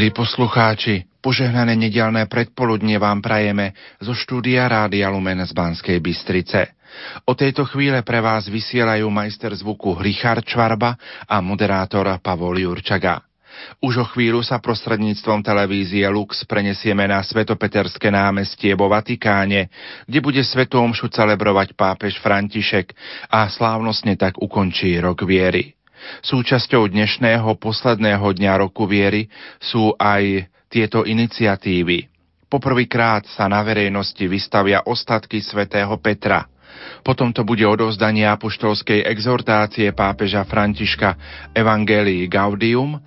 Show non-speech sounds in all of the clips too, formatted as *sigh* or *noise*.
Milí poslucháči, požehnané nedelné predpoludne vám prajeme zo štúdia Rádia Lumen z Banskej Bystrice. O tejto chvíle pre vás vysielajú majster zvuku Richard Čvarba a moderátor Pavol Jurčaga. Už o chvíľu sa prostredníctvom televízie Lux prenesieme na Svetopeterské námestie vo Vatikáne, kde bude svetomšu celebrovať pápež František a slávnostne tak ukončí rok viery. Súčasťou dnešného posledného dňa roku viery sú aj tieto iniciatívy. Poprvýkrát sa na verejnosti vystavia ostatky svätého Petra. Potom to bude odovzdanie apoštolskej exhortácie pápeža Františka Evangelii Gaudium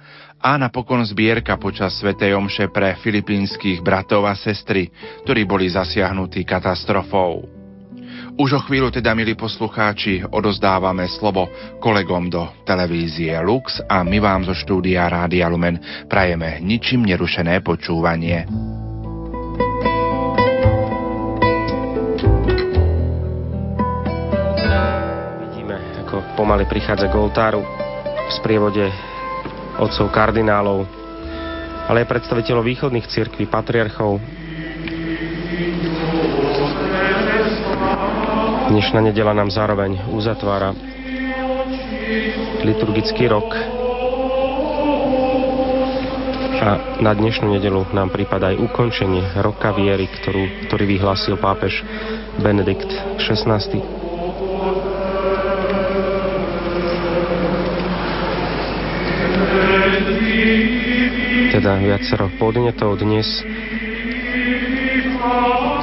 a napokon zbierka počas Svetej Omše pre filipínskych bratov a sestry, ktorí boli zasiahnutí katastrofou. Už o chvíľu teda, milí poslucháči, odozdávame slovo kolegom do televízie Lux a my vám zo štúdia Rádia Lumen prajeme ničím nerušené počúvanie. Vidíme, ako pomaly prichádza k oltáru v sprievode otcov kardinálov, ale aj predstaviteľov východných cirkví, patriarchov, Dnešná nedela nám zároveň uzatvára liturgický rok a na dnešnú nedelu nám prípada aj ukončenie roka viery, ktorú, ktorý vyhlásil pápež Benedikt XVI. Teda viacero podnetov dnes,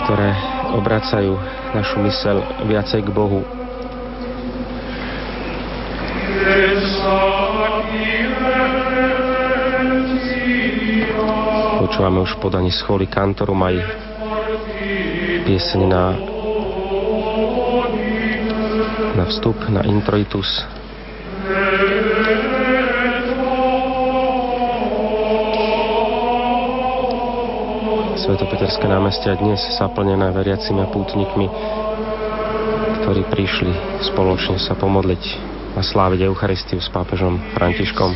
ktoré obracajú našu mysel viacej k Bohu. Počúvame už podaní schôly kantorum aj pieseň na, na vstup, na introitus. Svetopeterské námestia dnes zaplnené veriacimi a pútnikmi, ktorí prišli spoločne sa pomodliť a sláviť Eucharistiu s pápežom Františkom.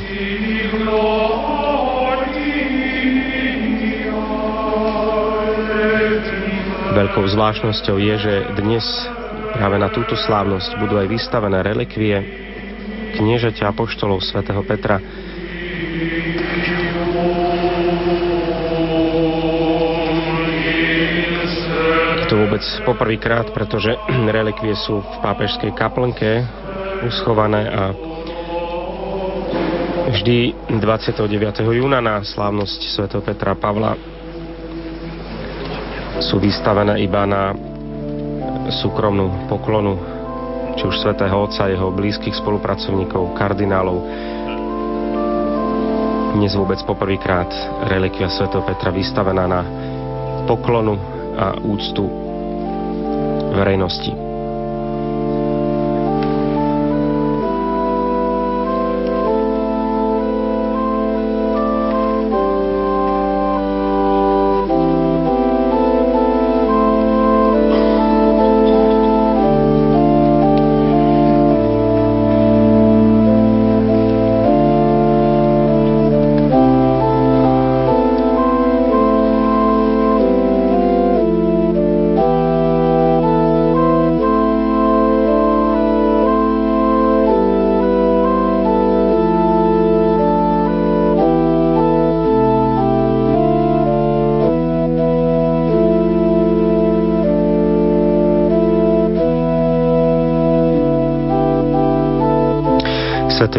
Veľkou zvláštnosťou je, že dnes práve na túto slávnosť budú aj vystavené relikvie kniežaťa apoštolov svätého Petra, vôbec poprvýkrát, pretože *clears throat* relikvie sú v pápežskej kaplnke uschované a vždy 29. júna na slávnosť sv. Petra Pavla sú vystavené iba na súkromnú poklonu či už svätého Otca, jeho blízkych spolupracovníkov, kardinálov. Dnes vôbec poprvýkrát relikvia sv. Petra vystavená na poklonu a úctu verejnosti.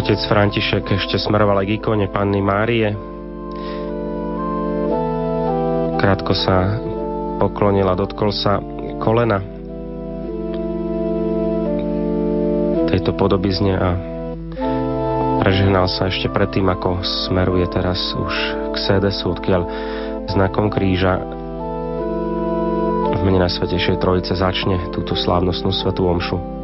Svetotec František ešte smeroval aj k ikone Panny Márie. Krátko sa poklonil a dotkol sa kolena tejto podobizne a prežehnal sa ešte predtým, ako smeruje teraz už k Sedesu, odkiaľ znakom kríža v mene Najsvetejšej Trojice začne túto slávnostnú svetú omšu.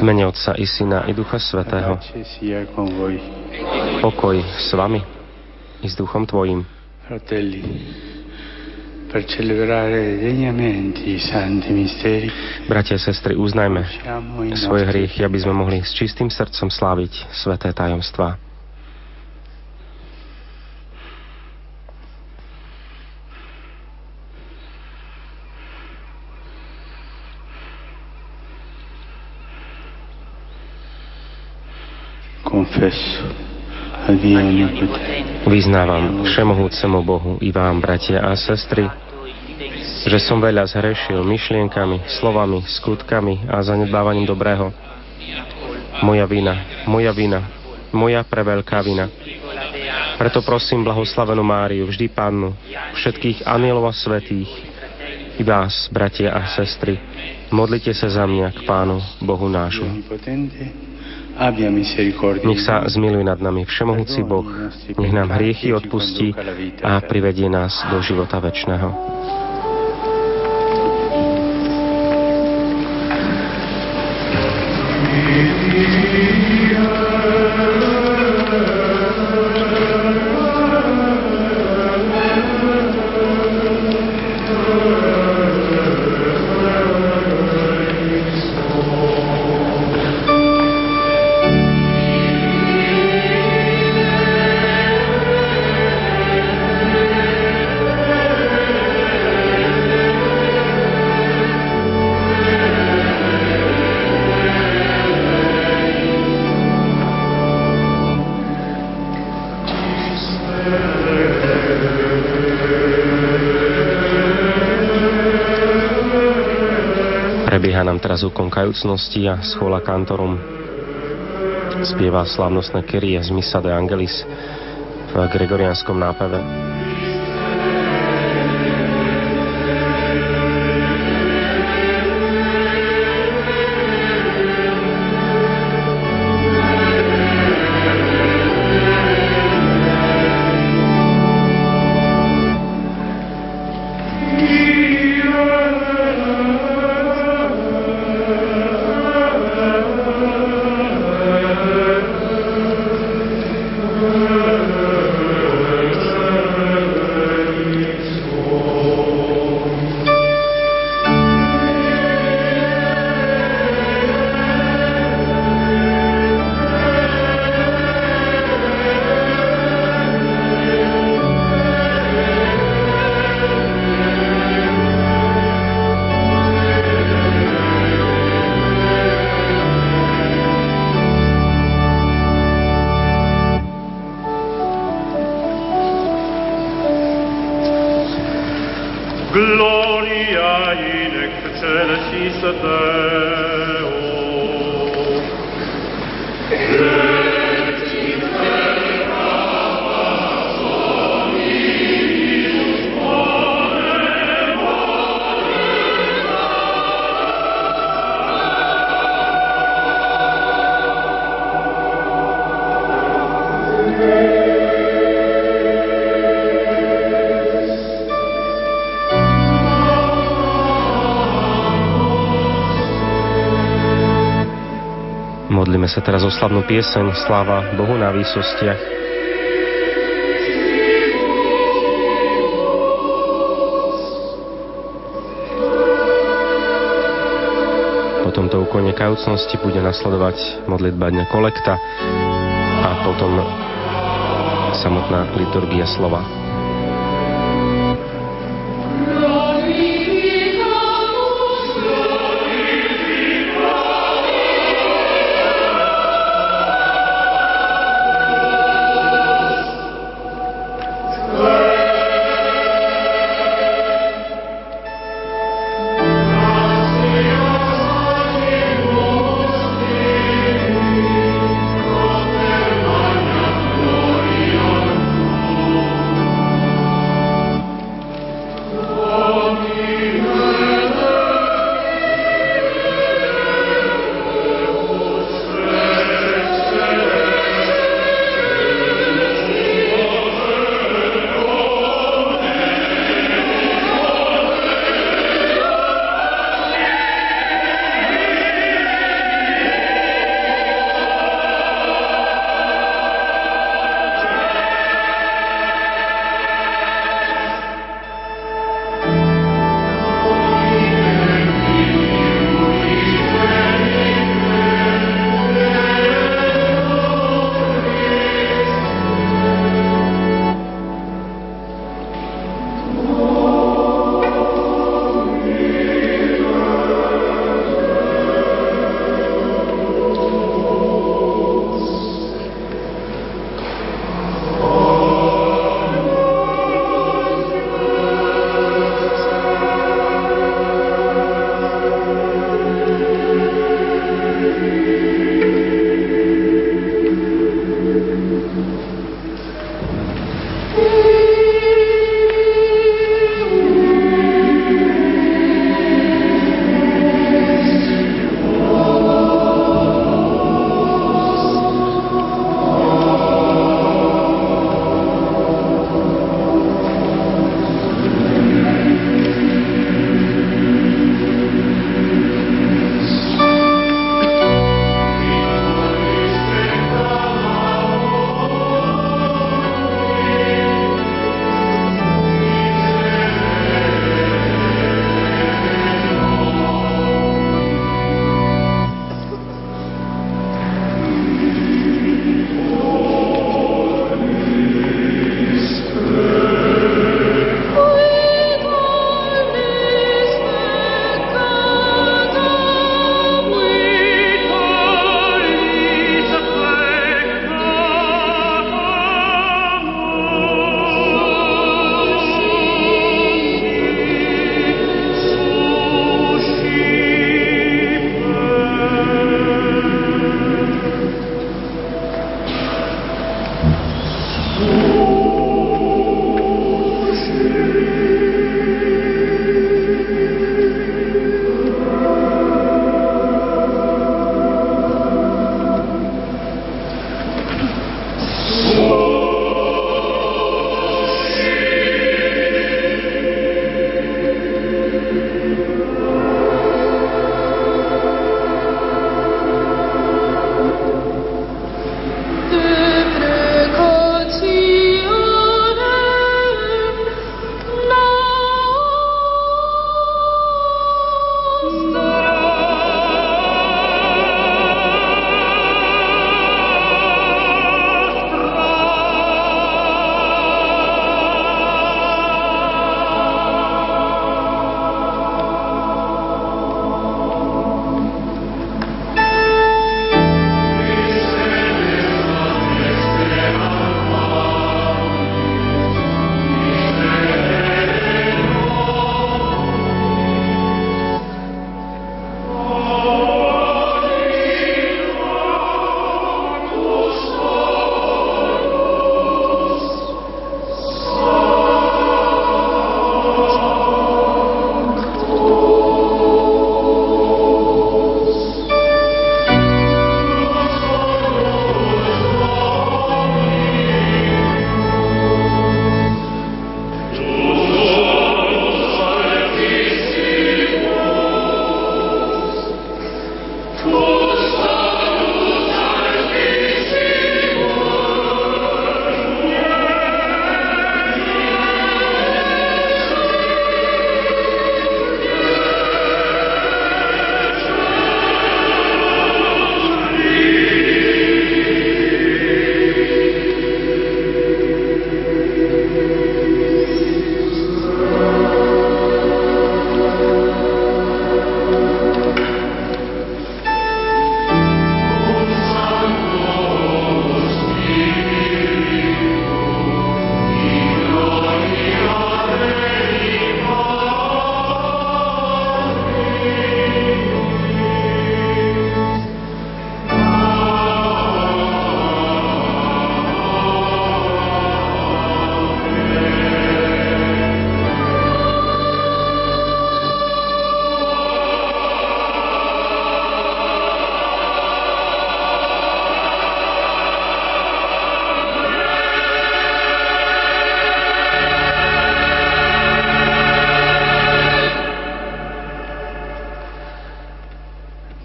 V mene Otca i Syna i Ducha Svetého. Pokoj s vami i s duchom tvojim. Bratia a sestry, uznajme svoje hriechy, aby sme mohli s čistým srdcom sláviť sveté tajomstvá. Vyznávam všemohúcemu Bohu i vám, bratia a sestry, že som veľa zhrešil myšlienkami, slovami, skutkami a zanedbávaním dobrého. Moja vina, moja vina, moja preveľká vina. Preto prosím blahoslavenú Máriu, vždy Pannu, všetkých anielov a svetých, i vás, bratia a sestry, modlite sa za mňa k Pánu, Bohu nášmu. Nech sa zmiluje nad nami všemohúci Boh, nech nám hriechy odpustí a privedie nás do života večného. Kajúcnosti a schola kantorom spieva slavnostné Kyrie z Missa de Angelis v gregorianskom nápeve. Gloria in excelsis Deo. Sa teraz o slavnú pieseň Sláva Bohu na výsostiach. Po tomto úkone kajúcnosti bude nasledovať modlitba dňa kolekta a potom samotná liturgia slova.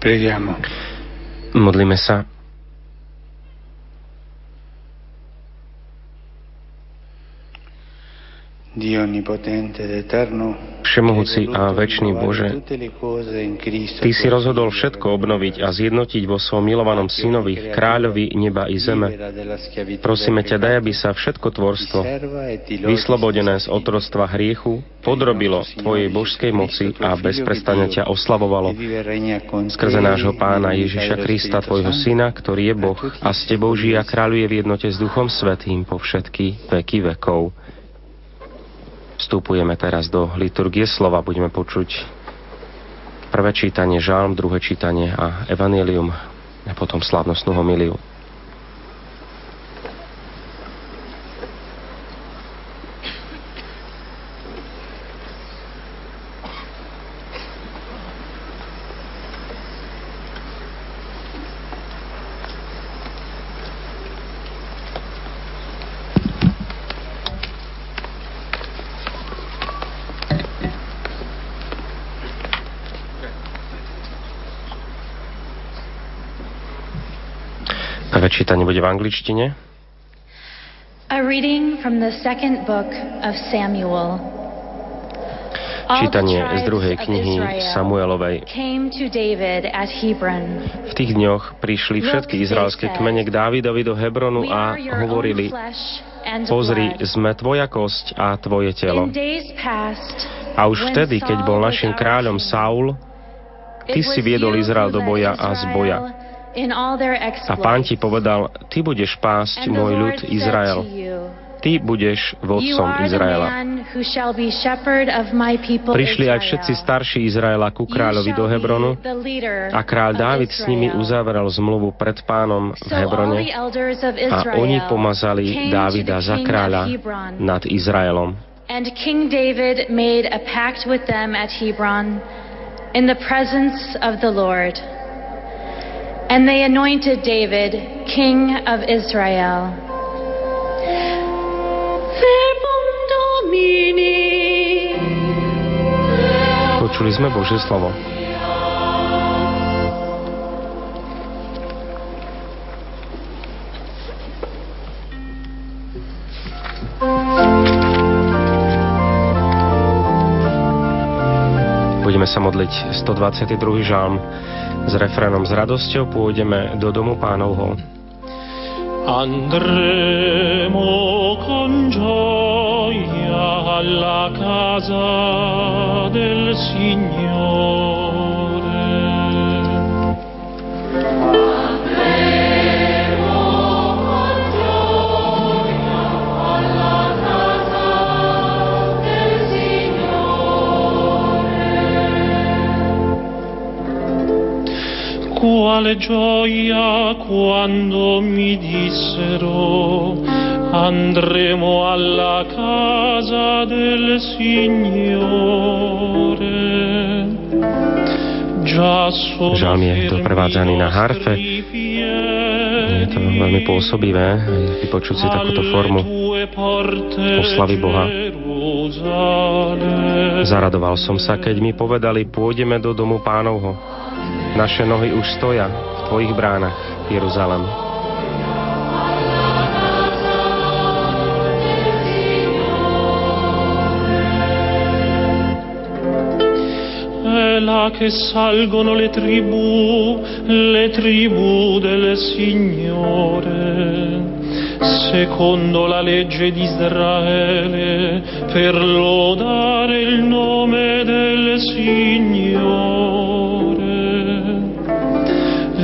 Preghiamo. Modlíme sa. Dio onnipotente ed eterno, Všemohúci a väčší Bože, Ty si rozhodol všetko obnoviť a zjednotiť vo svojom milovanom synovi, kráľovi neba i zeme. Prosíme ťa, daj, aby sa všetko tvorstvo, vyslobodené z otrostva hriechu, podrobilo Tvojej božskej moci a bez prestania ťa oslavovalo skrze nášho pána Ježiša Krista, Tvojho syna, ktorý je Boh a s Tebou žije a kráľuje v jednote s Duchom Svetým po všetky veky vekov. Vstupujeme teraz do liturgie slova. Budeme počuť prvé čítanie žálm, druhé čítanie a evanelium a potom slavnostnú homiliu. Prvé čítanie bude v angličtine. A reading from the second book of Samuel. Čítanie z druhej knihy Samuelovej. V tých dňoch prišli všetky izraelské kmene k Dávidovi do Hebronu a hovorili Pozri, sme tvoja kosť a tvoje telo. A už vtedy, keď bol našim kráľom Saul, ty si viedol Izrael do boja a z boja. A pán ti povedal, ty budeš pásť môj ľud Izrael. Ty budeš vodcom Izraela. Prišli aj všetci starší Izraela ku kráľovi do Hebronu a kráľ Dávid s nimi uzavrel zmluvu pred pánom v Hebrone a oni pomazali Dávida za kráľa nad Izraelom. And King David made a pact with them at Hebron in the presence of the Lord. And they anointed David king of Israel. Počuli sme Božie slovo. Budeme sa modliť 122. žalm s refrénom S radosťou pôjdeme do domu pánovho. Andremo con gioia alla casa del Signore. Quale gioia quando mi dissero andremo alla casa del Signore. Žalm je doprevádzaný na harfe. Je to veľmi pôsobivé vypočuť si takúto formu oslavy Boha. Zaradoval som sa, keď mi povedali, pôjdeme do domu pánovho. Naše nohy už stoja v Tvojich bránach, Jeruzalem. là che salgono le tribù, le tribù del Signore, secondo la legge di Israele, per lodare il nome del Signore.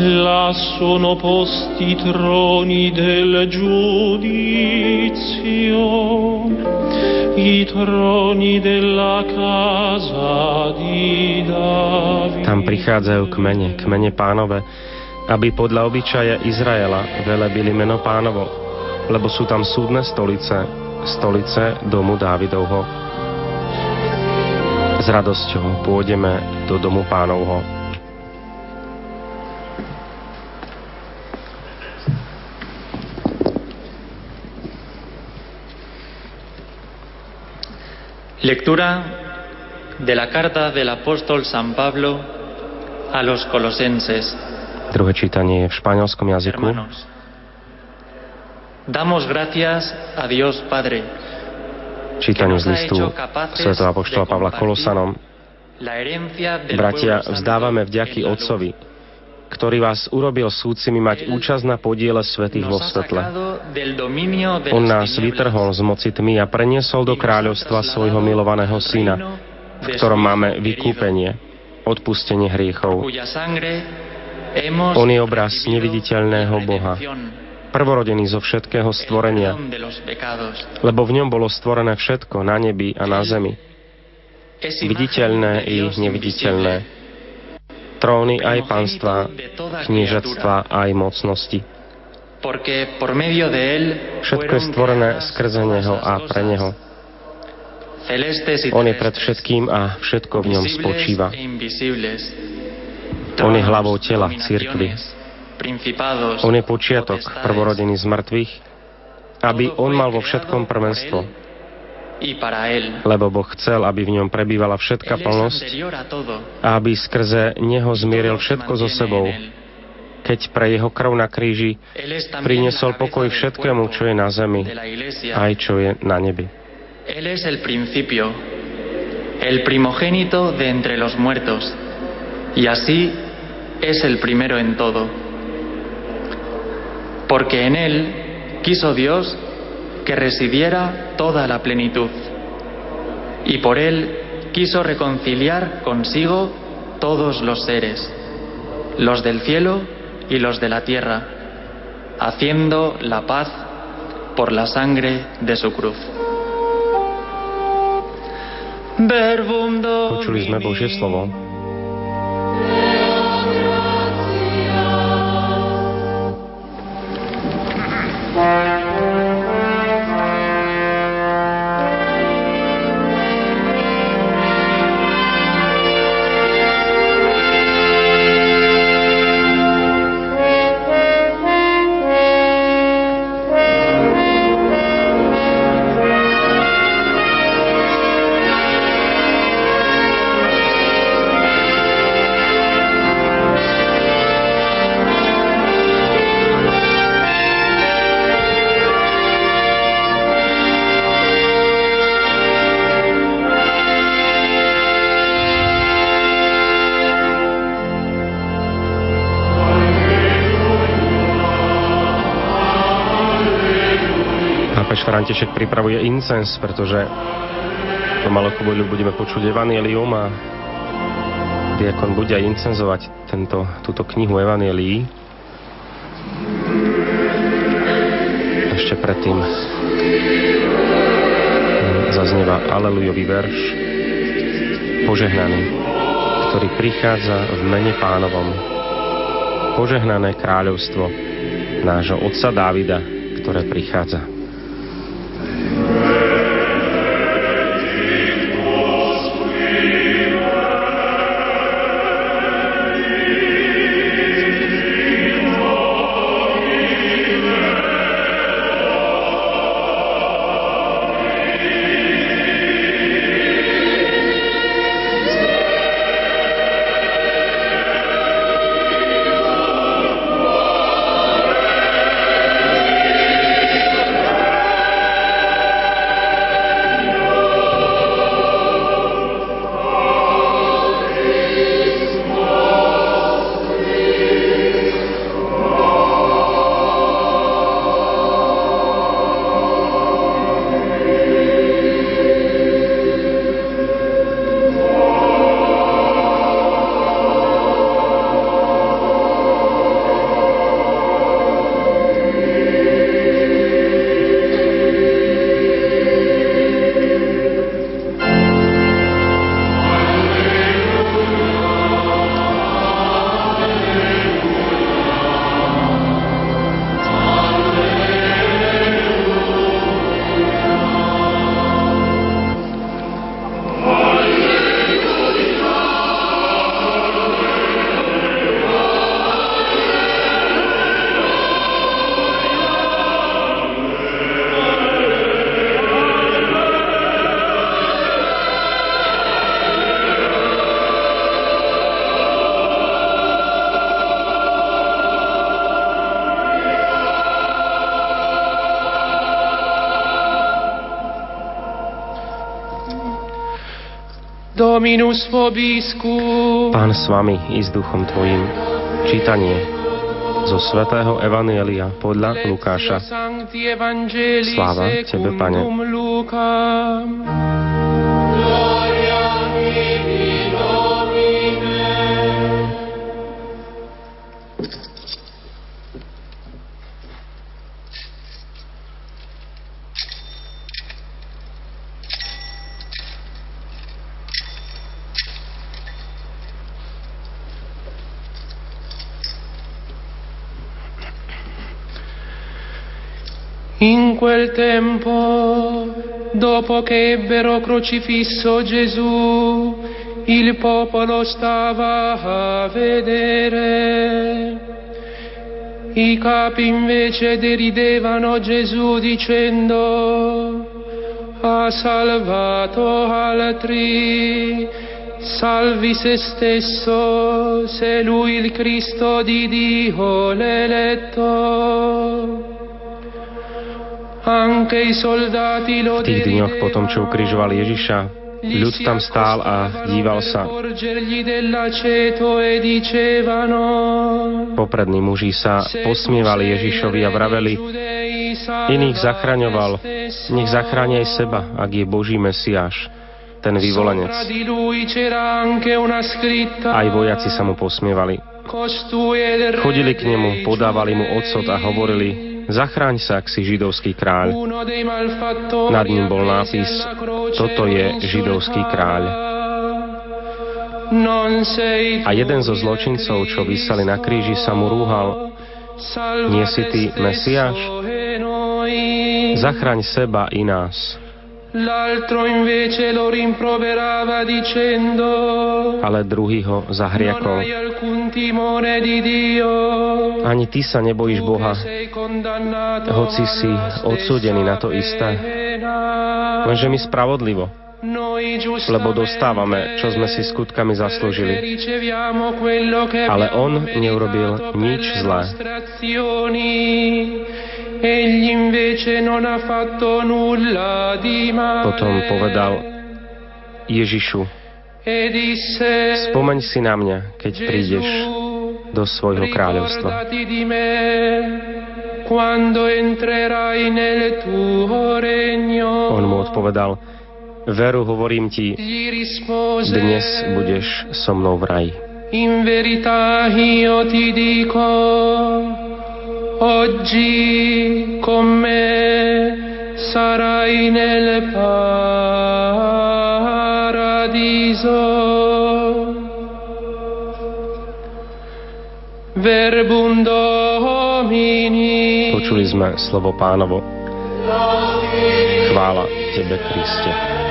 Là sono posti i troni del giudizio, i troni della casa di Davide. Tam prichádzajú kmene, kmene pánové, aby podľa obyčaja Izraela velebili meno pánovo, lebo sú tam súdne stolice, stolice domu Dávidovho. S radosťou pôjdeme do domu pánovho. Lectura de la carta del apóstol San Pablo a los colosenses. Druhé čítanie v španielskom jazyku. Hermanos, damos gracias a Dios Padre, Čítanie z listu svätého Apoštola Pavla Kolosanom. Bratia, vzdávame vďaky. Otcovi, ktorý vás urobil súcimi mať účasť na podiele svetých vo svetle. On nás vytrhol z moci tmy a preniesol do kráľovstva svojho milovaného syna, v ktorom máme vykúpenie, odpustenie hriechov. On je obraz neviditeľného Boha, Prvorodený zo všetkého stvorenia, lebo v ňom bolo stvorené všetko na nebi a na zemi, viditeľné i neviditeľné, tróny aj toda kniežatstva aj mocnosti. Všetko je stvorené skrze Neho a pre Neho. On je pred všetkým a všetko v ňom spočíva. e On je hlavou tela cirkvi. dominaciones, principados, On je počiatok, prvorodený z mŕtvych, aby On mal vo všetkom prvenstvo, él y para él. Lebo Boh chcel, aby v ňom prebývala všetka plnosť a aby skrze Neho zmieril všetko so sebou, keď pre Jeho krv na kríži priniesol pokoj všetkému, čo je na zemi, aj čo je na nebi. Él es el principio, el primogénito de entre los muertos, y así es el primero en todo. Porque en él quiso Dios que residiera toda la plenitud, y por él quiso reconciliar consigo todos los seres, los del cielo y los de la tierra, haciendo la paz por la sangre de su cruz. Počuli sme Božie Domini. slovo. František pripravuje incens, pretože po malú chvíľu budeme počuť Evangelium a diakon bude aj incenzovať tento, túto knihu Evangelií. Ešte predtým zaznieva Alelujový verš Požehnaný, ktorý prichádza v mene pánovom. Požehnané kráľovstvo nášho otca Dávida, ktoré prichádza. Dominus vobiscum. Pán s vami i s duchom tvojim. Čítanie zo svätého Evanielia podľa Lukáša. Sláva Tebe, Pane. Quel tempo, dopo che ebbero crocifisso Gesù, il popolo stava a vedere. I capi invece deridevano Gesù dicendo, ha salvato altri, salvi se stesso, se lui il Cristo di Dio l'eletto. V tých dňoch potom, čo ukrižovali Ježiša, ľud tam stál a díval sa. Poprední muži sa posmievali Ježišovi a vraveli, iných zachraňoval, nech zachráni aj seba, ak je Boží Mesiáš, ten vyvolenec. Aj vojaci sa mu posmievali. Chodili k nemu, podávali mu odsot a hovorili, Zachráň sa, ak si židovský kráľ. Nad ním bol nápis Toto je židovský kráľ. A jeden zo zločincov, čo vysali na kríži, sa mu rúhal. Nie si ty Mesiáš? Zachraň seba i nás. L'altro invece lo rimproverava dicendo Ale druhý ho zahriakol. Ani ty sa nebojíš Boha, hoci si odsúdený na to isté. Lenže my spravodlivo, lebo dostávame, čo sme si skutkami zaslúžili. Ale on neurobil nič zlé. Potom povedal Ježišu, spomeň si na mňa, keď prídeš do svojho kráľovstva. On mu odpovedal, veru hovorím ti, dnes budeš so mnou v raji. In verità io ti dico, oggi con me sarai nel paradiso. Verbum Domini. Počuli sme slovo pánovo. Chvála Tebe, Kriste.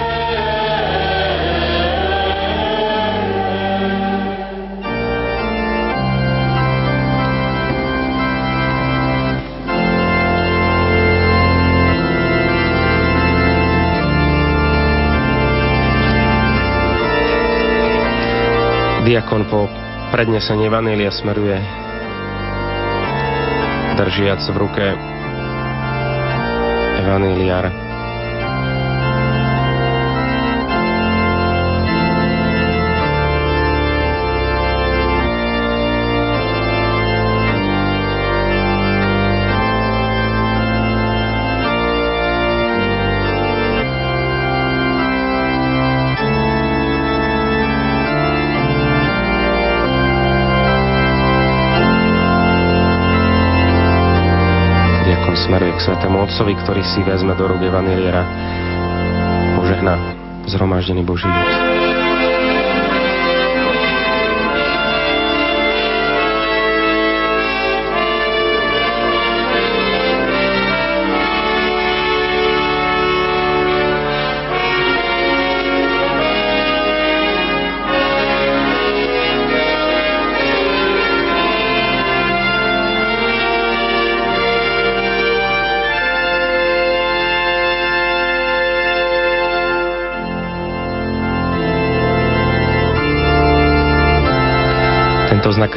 Diakon po prednesení Evanília smeruje držiac v ruke Evaníliar k Svetému Otcovi, ktorý si vezme do rúk Evaniliera. Požehná zhromaždený Boží ľud.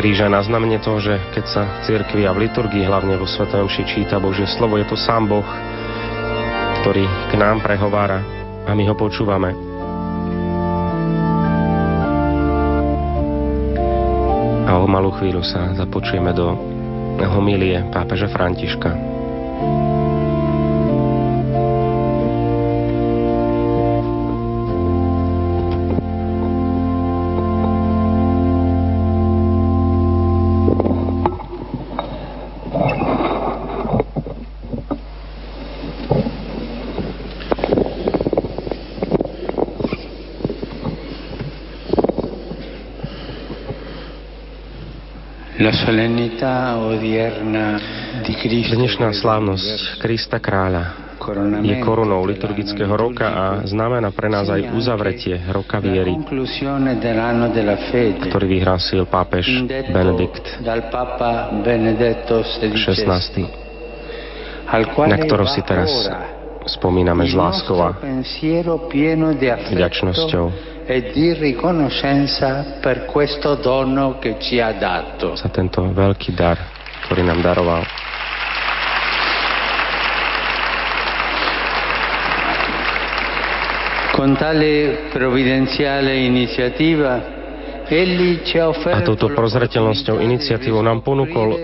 kríža na znamenie toho, že keď sa v cirkvi a v liturgii, hlavne vo Svetom Ši číta Božie slovo, je to sám Boh, ktorý k nám prehovára a my ho počúvame. A o malú chvíľu sa započujeme do homilie pápeža Františka. Dnešná slávnosť Krista kráľa je korunou liturgického roka a znamená pre nás aj uzavretie roka viery, ktorý vyhlásil pápež Benedikt XVI, na ktorého si teraz spomíname s láskou a vďačnosťou. e di riconoscenza per questo dono che ci ha dato. Za tento veľký dar, ktorý nám daroval. Con tale provvidenziale iniziativa a touto prozreteľnosťou iniciatívou nám ponúkol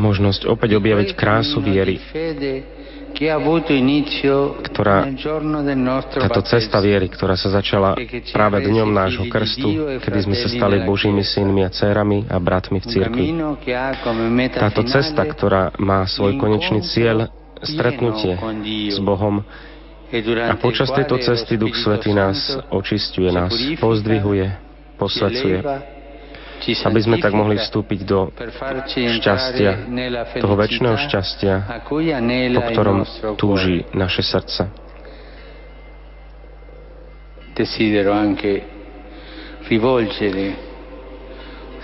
možnosť opäť objaviť krásu viery, ktorá, táto cesta viery, ktorá sa začala práve dňom nášho krstu, kedy sme sa stali Božími synmi a dcerami a bratmi v cirkvi. Táto cesta, ktorá má svoj konečný cieľ, stretnutie s Bohom, a počas tejto cesty Duch Svetý nás očistuje, nás pozdvihuje, posvecuje aby sme tak mohli vstúpiť do šťastia, toho väčšného šťastia, po ktorom túži naše srdce.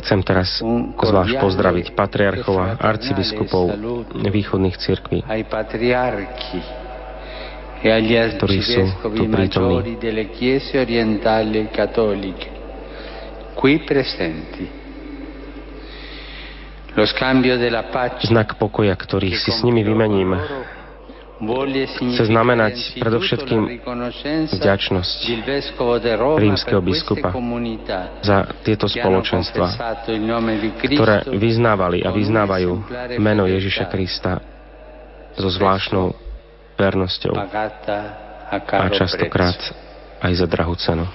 Chcem teraz zvlášť pozdraviť patriarchov a arcibiskupov východných cirkví, ktorí sú tu prítomní qui presenti. Znak pokoja, ktorý si s nimi vymením, chce znamenať predovšetkým vďačnosť rímskeho biskupa za tieto spoločenstva, ktoré vyznávali a vyznávajú meno Ježiša Krista so zvláštnou vernosťou a častokrát aj za drahú cenu.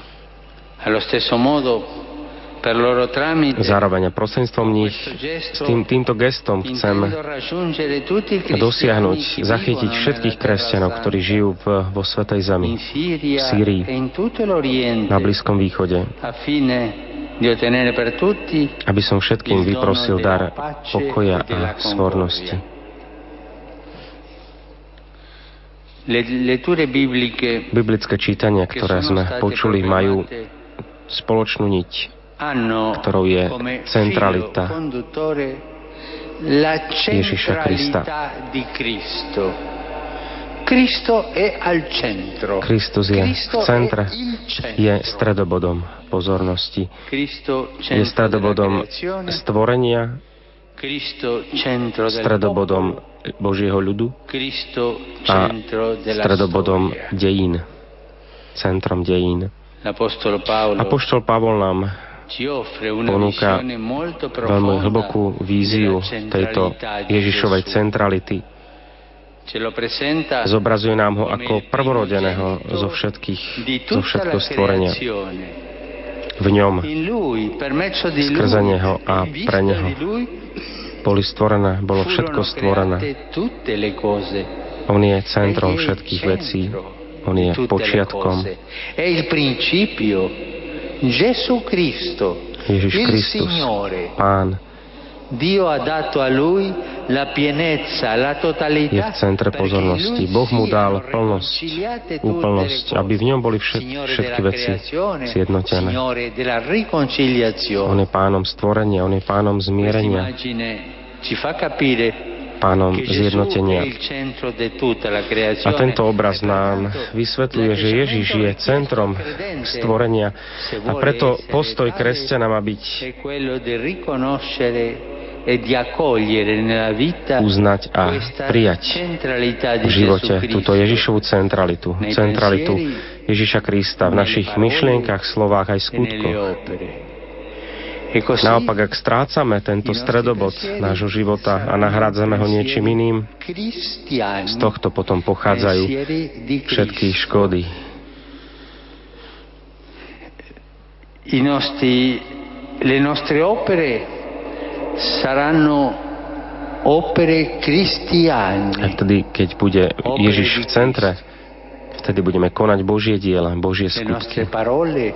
Zároveň prostredstvom nich s tým, týmto gestom chcem dosiahnuť, zachytiť všetkých kresťanov, ktorí žijú v, vo Svetej Zemi, v Sýrii, na Blízkom východe, aby som všetkým vyprosil dar pokoja a svornosti. Biblické čítania, ktoré sme počuli, majú spoločnú niť ktorou je centralita Ježiša Krista. Kristus je v centre, je stredobodom pozornosti, je stredobodom stvorenia, stredobodom Božieho ľudu. A stredobodom dejín, centrom dejín. Apoštol Pavol nám ponúka veľmi hlbokú víziu tejto Ježišovej centrality. Zobrazuje nám ho ako prvorodeného zo, všetkých, zo všetkého stvorenia. V ňom, skrze Neho a pre Neho boli stvorené, bolo všetko stvorené. On je centrom všetkých vecí. On je počiatkom. Gesù Cristo, Ježiš il Kristus, Signore, Pán, Dio ha dato a lui la pienezza, la totalità, je v centre pozornosti. Boh mu dal plnosť, úplnosť, aby v ňom boli všet, všetky veci zjednotené. On je pánom stvorenia, on je pánom zmierenia pánom zjednotenia. A tento obraz nám vysvetľuje, že Ježiš je centrom stvorenia a preto postoj kresťana má byť uznať a prijať v živote túto Ježišovú centralitu, centralitu Ježiša Krista v našich myšlienkach, slovách aj skutkoch. E Naopak, ak strácame tento stredobod nášho života a nahrádzame ho niečím iným, z tohto potom pochádzajú všetky škody. I nostri, le nostre opere saranno opere A cristiane. vtedy, keď bude Ježiš v centre, vtedy budeme konať Božie diela, Božie skutky.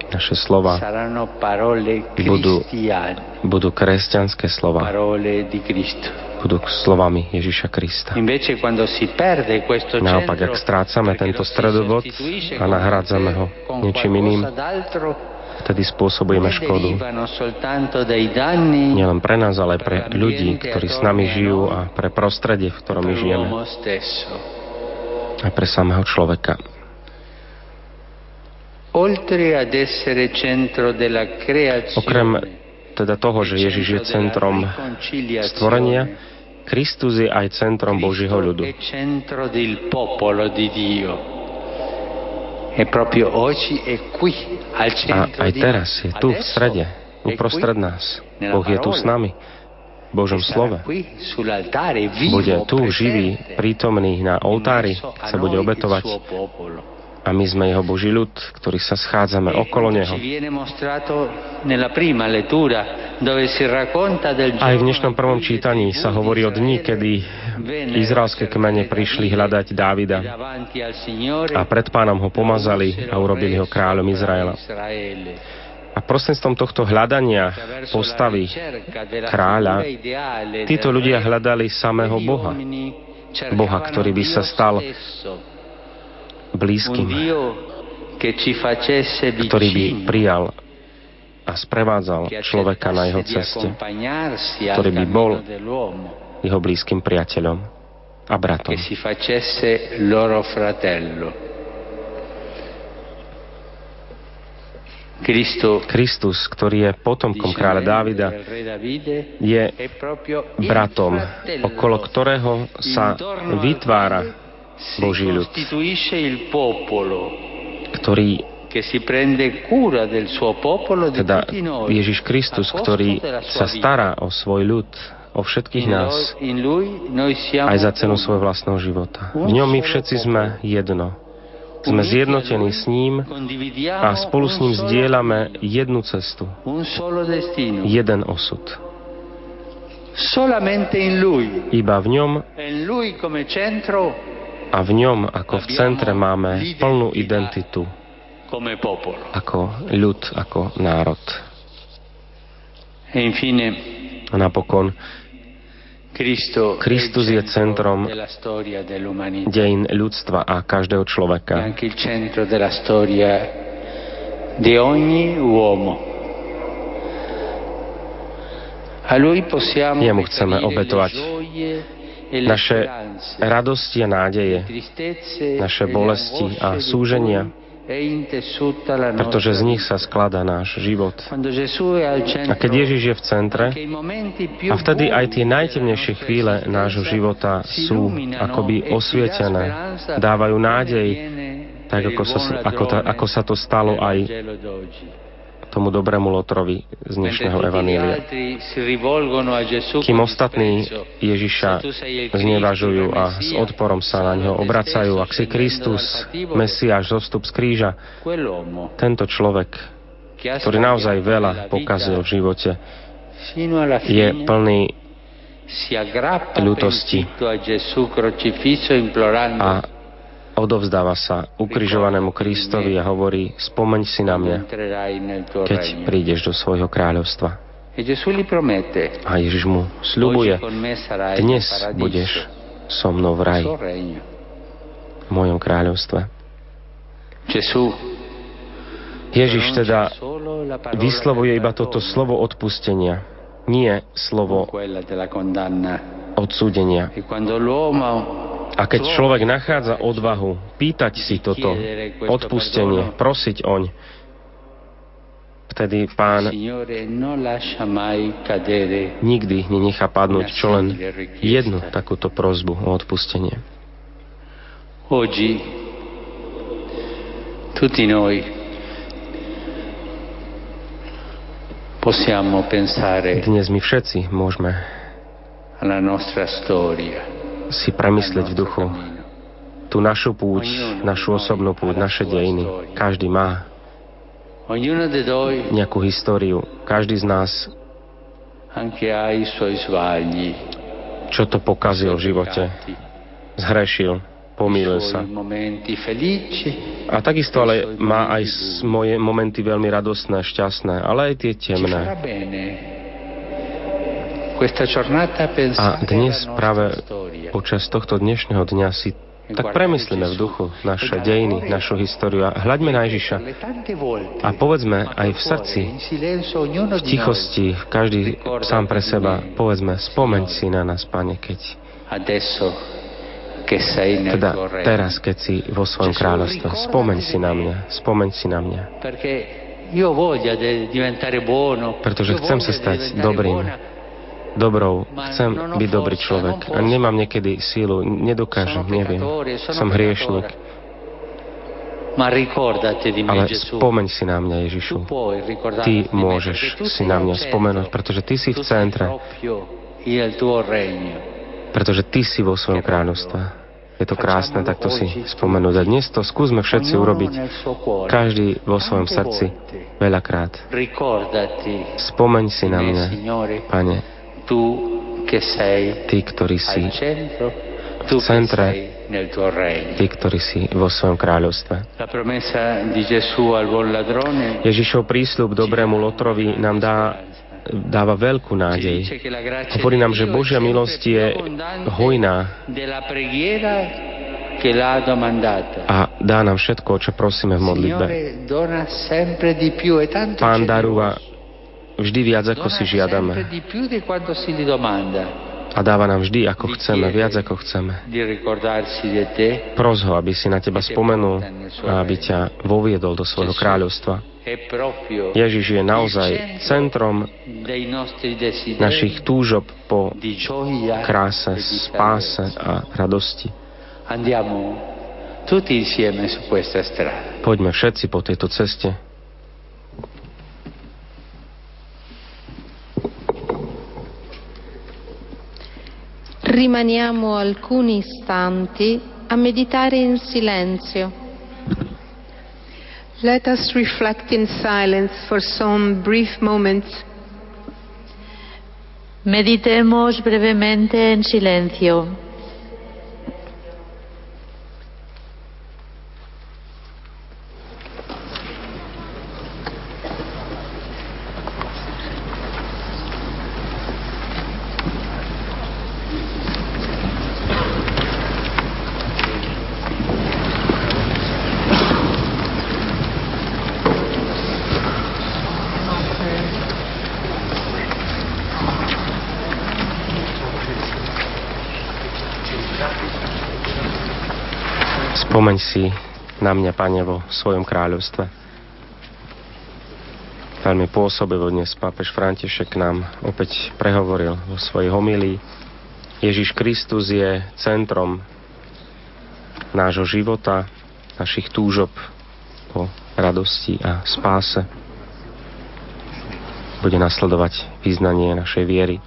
Naše slova Budú- budú kresťanské slova, budú slovami Ježiša Krista. Naopak, ak strácame tento sostituisce a nahrádzame ho niečím iným, vtedy spôsobujeme škodu. Nielen pre nás, ale pre ľudí, ktorí s nami žijú a pre prostredie, v ktorom my žijeme. A pre samého človeka. Okrem teda toho, že Ježiš je centrom stvorenia, Kristus je aj centrom Božieho ľudu. E A aj teraz je tu v strede, è uprostred nás. Boh je tu s nami, v Božom Sarà slove. Bude tu živý, prítomný na oltári, sa bude obetovať. A my sme jeho Boží ľud, ktorý sa schádzame okolo E neho. Aj v dnešnom prvom čítaní sa hovorí o Israele kedy izraelské kmene prišli hľadať Dávida a pred pánom ho pomazali a urobili ho kráľom Izraela. A prostredstvom tohto hľadania postavy kráľa, títo ľudia hľadali samého Boha, Boha, ktorý by sa stal blízkym, ktorý by prijal a sprevádzal človeka na jeho ceste, ktorý by bol jeho blízkym priateľom a bratom. Kristus, ktorý je potomkom kráľa Dávida, je bratom, okolo ktorého sa vytvára Boží ľud, ktorý teda Ježiš Kristus, ktorý sa stará o svoj ľud, o všetkých nás, aj za cenu svojho vlastného života. V ňom my všetci sme jedno. Sme zjednotení s ním a spolu s ním zdieľame jednu cestu, jeden osud. Iba v ňom a v ňom ako v centre máme plnú identitu ako ľud, ako národ. E A napokon Kristus je centrom dejín ľudstva a každého človeka. Jemu chceme obetovať e naše radosti a nádeje, naše e le bolesti a súženia, la pretože z nich sa skladá náš život. A keď Ježiš je v centre, a vtedy aj tie najtemnejšie chvíle nášho života sú illuminano akoby e osvietené, dávajú nádej, tak ako sa, ako, ta, ako sa to stalo aj. Tomu dobrému Lotrovi z dnešného Evanília. Kým ostatní Ježiša znevažujú a s odporom sa na ňo obracajú, ak si Kristus, Mesiáš, zostup z kríža, tento človek, ktorý naozaj veľa pokazil v živote, je plný ľutosti. a odovzdáva sa ukrižovanému Kristovi a hovorí, spomeň si na mňa, keď prídeš do svojho kráľovstva. E A Ježiš mu sľubuje, dnes budeš so mnou v raji, v mojom kráľovstve. Ježiš teda vyslovuje iba toto slovo odpustenia, nie slovo odsúdenia. A keď človek nachádza odvahu pýtať si toto odpustenie, prosiť oň, vtedy pán nikdy nenechá padnúť čo len jednu takúto prozbu o odpustenie. oggi tutti noi possiamo pensare Dnes my všetci môžeme alla nostra storia, si premyslieť v duchu tú našu púť, našu osobnú púť, naše dejiny. Každý má nejakú históriu. Každý z nás, čo to pokazil v živote, zhrešil, pomýlil sa. A takisto ale má aj moje momenty veľmi radostné, šťastné, ale aj tie temné. A dnes práve. Počas tohto dnešného dňa si tak premyslíme v duchu naše dejiny, našu históriu. A hľaďme na Ježiša a povedzme aj v srdci, v tichosti, každý sám pre seba, povedzme, spomeň si na nás, Pane, keď, teda teraz, keď si vo svojom kráľovstve, spomeň si na mňa, spomeň si na mňa, pretože chcem sa stať dobrým, dobrou, chcem byť dobrý človek. A nemám niekedy sílu, nedokážem, neviem, som hriešnik, ale spomeň si na mňa, Ježišu. Ty môžeš si na mňa spomenúť, pretože Ty si v centre, regno. pretože Ty si vo svojom kráľovstve. Je to krásne takto si spomenúť. A dnes to skúsme všetci urobiť, každý vo svojom srdci, veľakrát. Spomeň si na mňa, Pane, Ty, ktorý si, che centre. Ty, ktorý si vo svojom kráľovstve. Ježišov prísľub dobrému Lotrovi nám dá, dáva veľkú nádej. Hovorí nám, že Božia milosť je hojná a dá nám všetko, čo prosíme v modlitbe. E Pán darúva vždy viac, ako si žiadame. A dáva nám vždy, ako chceme, viac ako chceme. Pros ho, aby si na teba spomenul a aby ťa voviedol do svojho kráľovstva. Ježiš je naozaj centrom našich túžob po kráse, e di spáse a radosti. Poďme všetci po tejto ceste. Rimaniamo alcuni istanti a meditare in silenzio. Let us reflect in silence for some brief moments. Meditemos brevemente en silencio. Spomeň si na mňa, Pane, vo svojom kráľovstve. Veľmi pôsobivo dnes pápež František nám opäť prehovoril vo svojej homilii. Ježiš Kristus je centrom nášho života, našich túžob po radosti a spáse. Bude nasledovať význanie našej viery.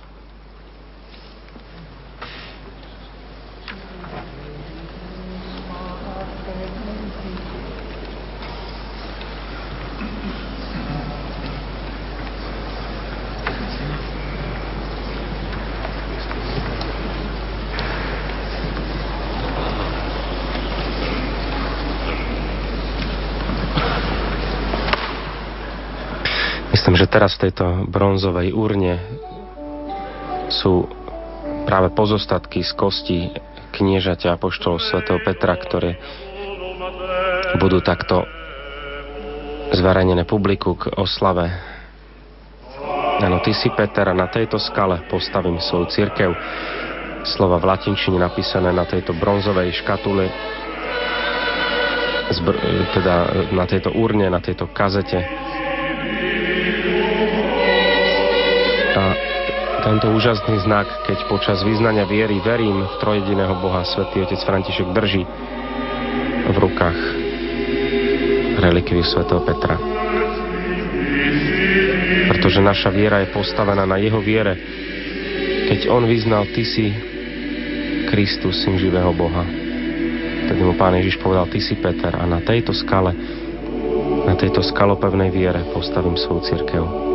Myslím, že teraz v tejto bronzovej urne sú práve pozostatky z kosti kniežaťa apoštolov svätého Petra, ktoré budú takto zverejnené publiku k oslave. Áno, ty si Peter a na tejto skale postavím svoju církev. Slova v latinčine napísané na tejto bronzovej škatule, zbr- teda na tejto urne, na tejto kazete. A tento úžasný znak, keď počas vyznania viery verím v trojediného Boha, svätý otec František drží v rukách relikviu svätého Petra. pretože naša viera je postavená na jeho viere. Keď on vyznal, ty si Kristus, syn živého Boha. Tedy mu Pán Ježiš povedal, ty si Peter a na tejto skale, na tejto skalopevnej viere postavím svoju církev.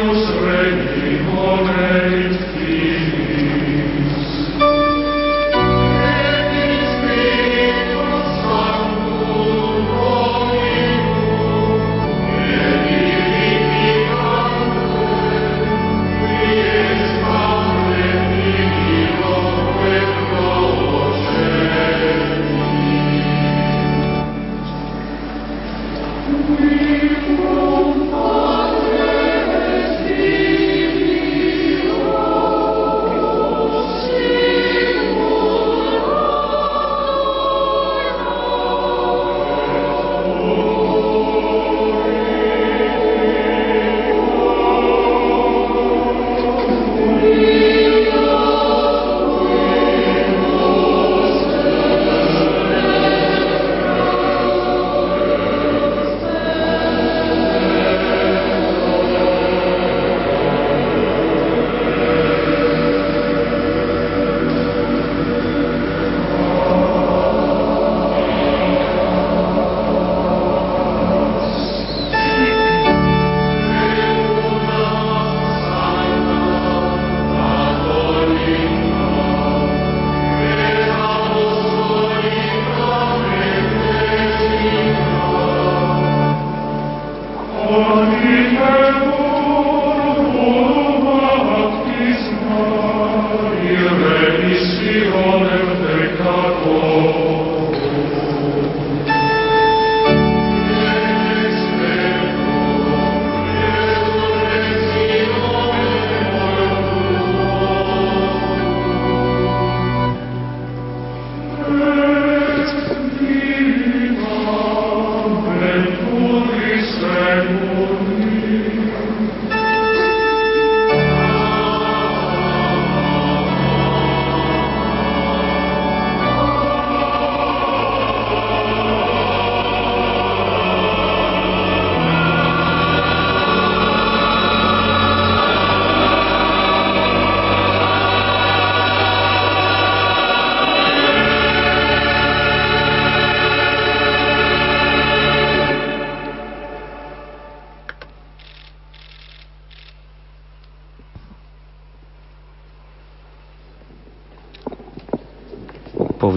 Deus regnum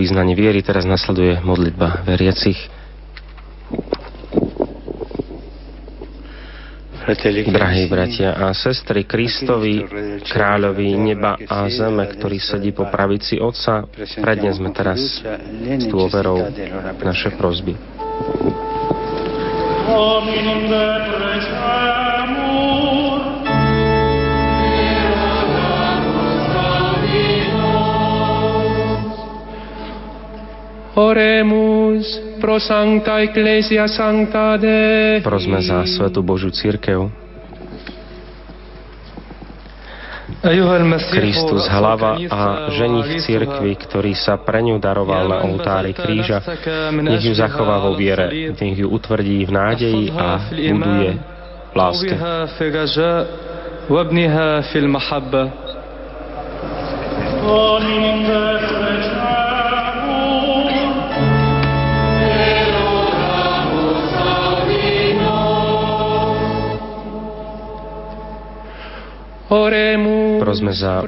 vyznaní viery. Teraz nasleduje modlitba veriacich. Drahí bratia a sestry, Kristovi, kráľovi neba a zeme, ktorý sedí po pravici Otca, prednesme teraz s dôverou naše prozby. Oremus pro sancta ecclesia sancta Dei. Prosme za Svetu Božiu církev. Kristus, hlava a ženich církvy, ktorý sa pre ňu daroval na oltári kríža, nech ju zachová vo viere, nech ju utvrdí v nádeji a buduje v láske. وابنها في المحبة Prosme za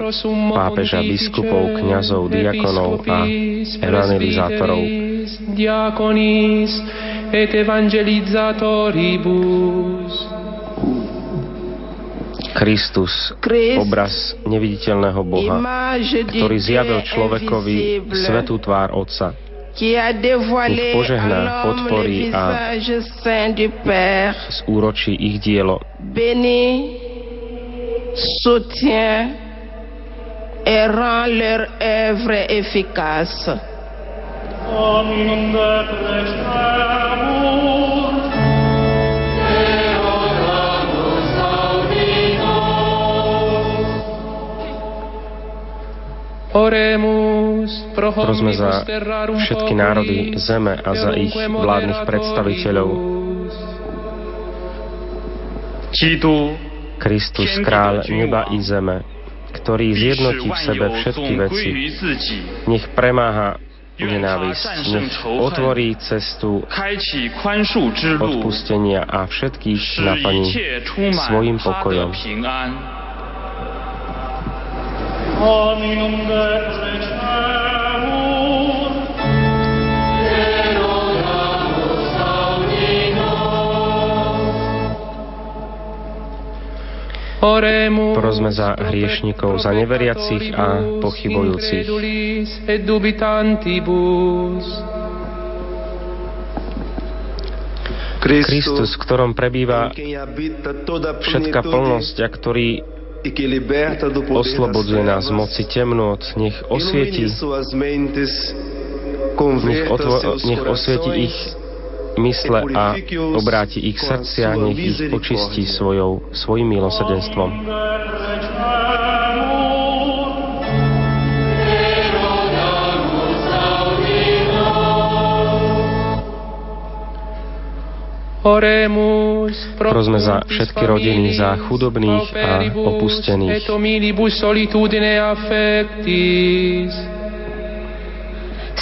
pápeža, biskupov, kňazov, diakonov a evangelizátorov. et evangelizatoribus. Kristus, obraz neviditeľného Boha, ktorý zjavil človekovi svetú tvár Otca, nech požehná, podporí a zúročí ich dielo soutient et rend leur œuvre efficace. Prosme za všetky národy zeme a za ich vládnych predstaviteľov. Kristus, kráľ neba i zeme, ktorý zjednotí v sebe všetky veci. Nech premáha nenávisť, nech otvorí cestu odpustenia a všetkých naplní svojim pokojom. Amen. Prosme za hriešnikov, za neveriacich a pochybujúcich. Kristus, v ktorom prebýva všetká plnosť a ktorý oslobodzuje nás z moci temnot, nech osvieti, nech, otvo- nech osvieti ich mysle a obráti ich srdcia, nech ich očistí svojou, svojim milosrdenstvom. Prosme za všetky rodiny, za chudobných a opustených.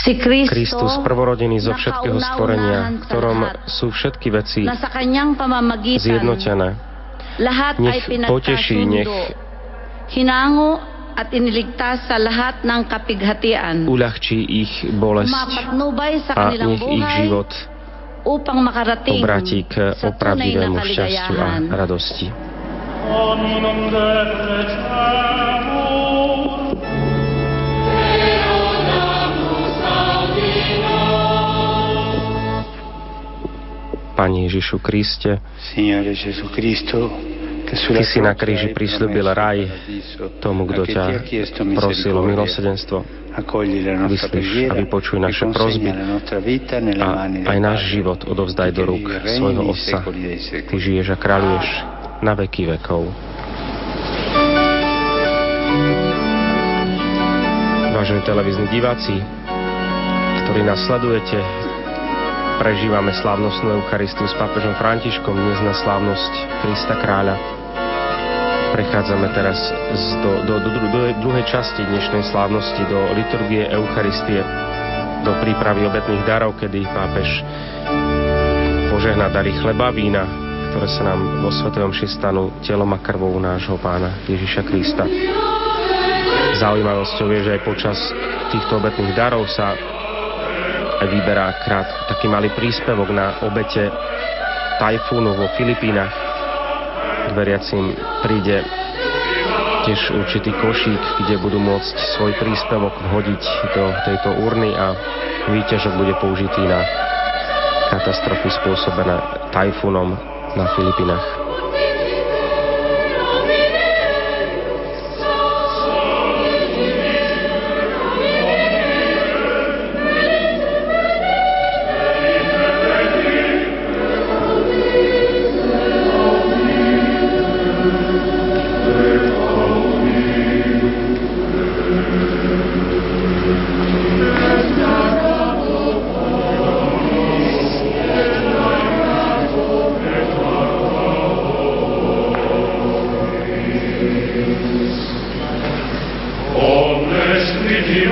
Kristus, prvorodený zo všetkého stvorenia, ktorom sú všetky veci zjednotené. Nech poteší, nech at iniligtas sa lahat ng kapighatian. Uľahčí ich bolesť a nech ich život upang makarating obratí k opravdivému šťastiu a radosti. Amen. Pane Ježišu Kriste, Ty si na kríži prislúbil raj tomu, kto ťa prosil o milosedenstvo. Vyslíš a vypočuj naše prozby a aj náš život odovzdaj do rúk svojho Otca. Ty žiješ a kráľuješ na veky vekov. Vážení televízni diváci, ktorí nás sledujete, prežívame slávnostnú Eucharistiu s pápežom Františkom dnes na slávnosť Krista Kráľa. Prechádzame teraz do, do, do, do druhej časti dnešnej slávnosti, do liturgie Eucharistie, do prípravy obetných darov, kedy pápež požehná dary chleba, vína, ktoré sa nám vo Svetom Omši stanú telom a krvou nášho pána Ježiša Krista. Zaujímavosťou je, že aj počas týchto obetných darov sa vyberá krát taký malý príspevok na obete tajfúnu vo Filipínach, k veriacim príde tiež určitý košík, kde budú môcť svoj príspevok vhodiť do tejto urny a výťažok bude použitý na katastrofy spôsobené tajfunom na Filipinách. Svetý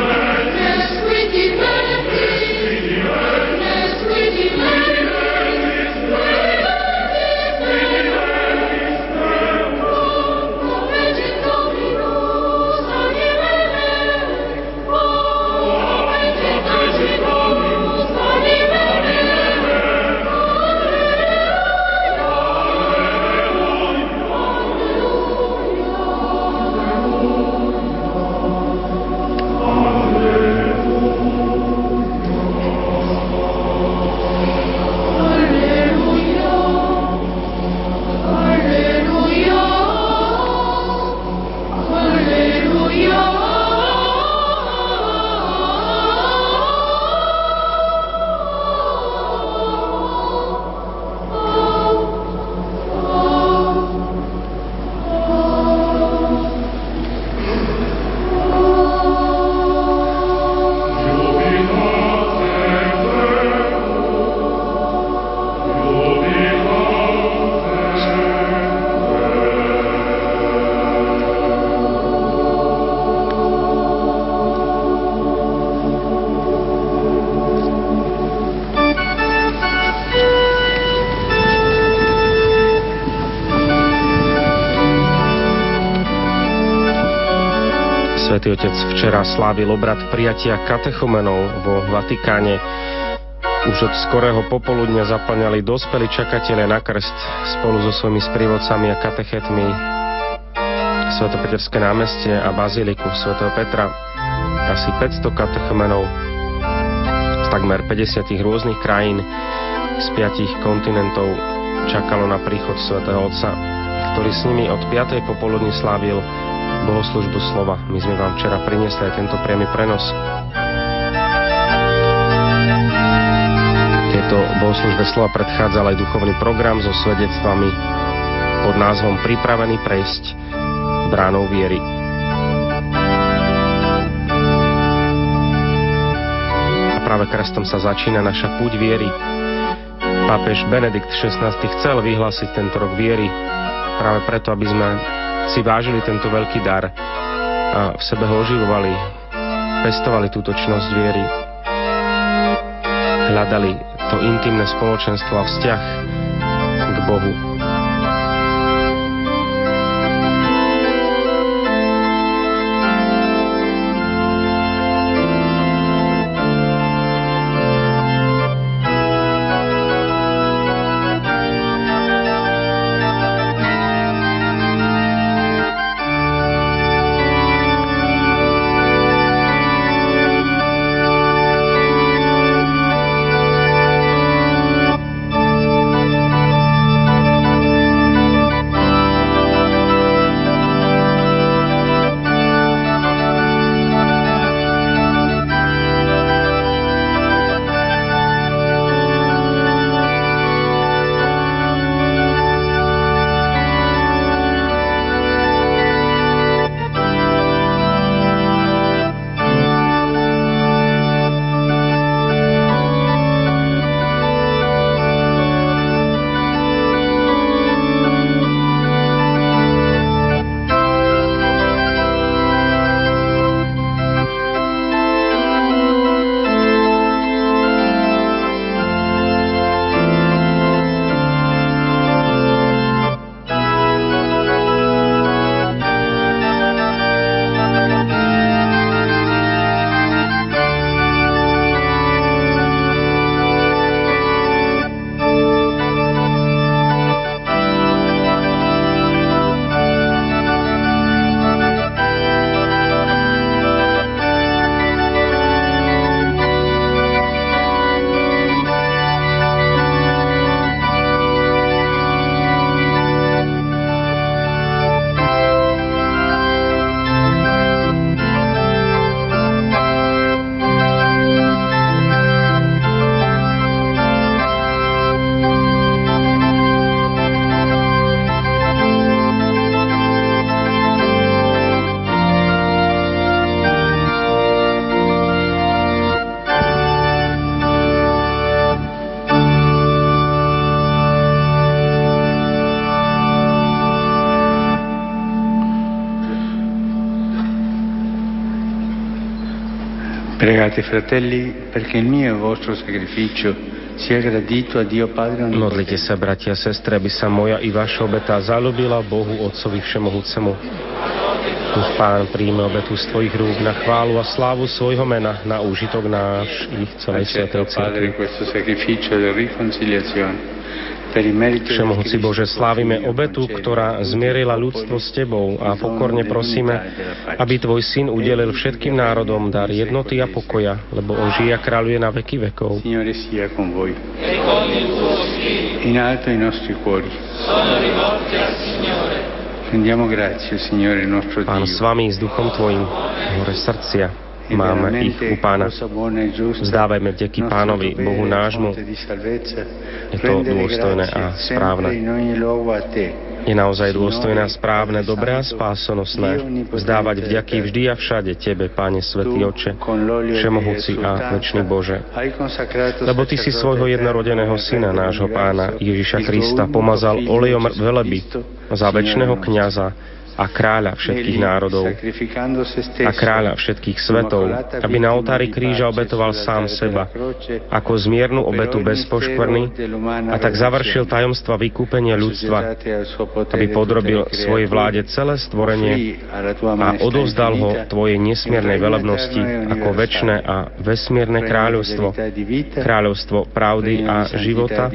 včera slávil obrad prijatia katechumenov vo Vatikáne. Už od skorého popoludňa zaplňali dospelí čakatelia na krst spolu so svojimi sprievodcami a katechetmi Svetopeterské námestie a baziliku svätého Petra. Asi 500 katechumenov z takmer 50 rôznych krajín z 5 kontinentov čakalo na príchod svätého Otca, ktorý s nimi od 5. popoludní slávil bohoslužbu slova. My sme vám včera priniesli aj tento priamy prenos. Tieto bohoslužbe slova predchádzal aj duchovný program so svedectvami pod názvom Pripravený prejsť bránou viery. A práve krestom sa začína naša púť viery. Pápež Benedikt XVI chcel vyhlásiť tento rok viery práve preto, aby sme si vážili tento veľký dar a v sebe ho oživovali, pestovali túto čnosť viery, hľadali to intimné spoločenstvo a vzťah k Bohu. Modlite sa, bratia a sestre, aby sa moja i vaša obeta zalúbila Bohu Otcovi Všemohúcemu. Nech Pán príjme obetu z Tvojich rúk na chválu a slávu svojho mena, na úžitok náš i celej Svetej Cirkvi. Všemohúci Bože, slávime obetu, ktorá zmierila ľudstvo s Tebou a pokorne prosíme, aby Tvoj Syn udelil všetkým národom dar jednoty a pokoja, lebo On žije a kráľuje na veky vekov. In alto i nostri cuori. Sono rivolti al Signore. Pán s vami, s duchom Tvojim, hore srdcia máme ich u Pána. Vzdávajme vďaky Pánovi, Bohu nášmu. Je to dôstojné a správne. Je naozaj dôstojné a správne, dobré a spásonosné vzdávať vďaky vždy a všade Tebe, Páne Svetý Oče, Všemohúci a Večný Bože. Lebo Ty si svojho jednorodeného Syna, nášho Pána Ježiša Krista, pomazal olejom veleby za väčšného kniaza, a kráľa všetkých národov a kráľa všetkých svetov, aby na oltári kríža obetoval sám seba, ako zmiernu obetu bez poškvrny a tak završil tajomstva vykúpenia ľudstva, aby podrobil svojej vláde celé stvorenie a odovzdal ho Tvojej nesmiernej velebnosti ako väčšie a vesmierne kráľovstvo, kráľovstvo pravdy a života,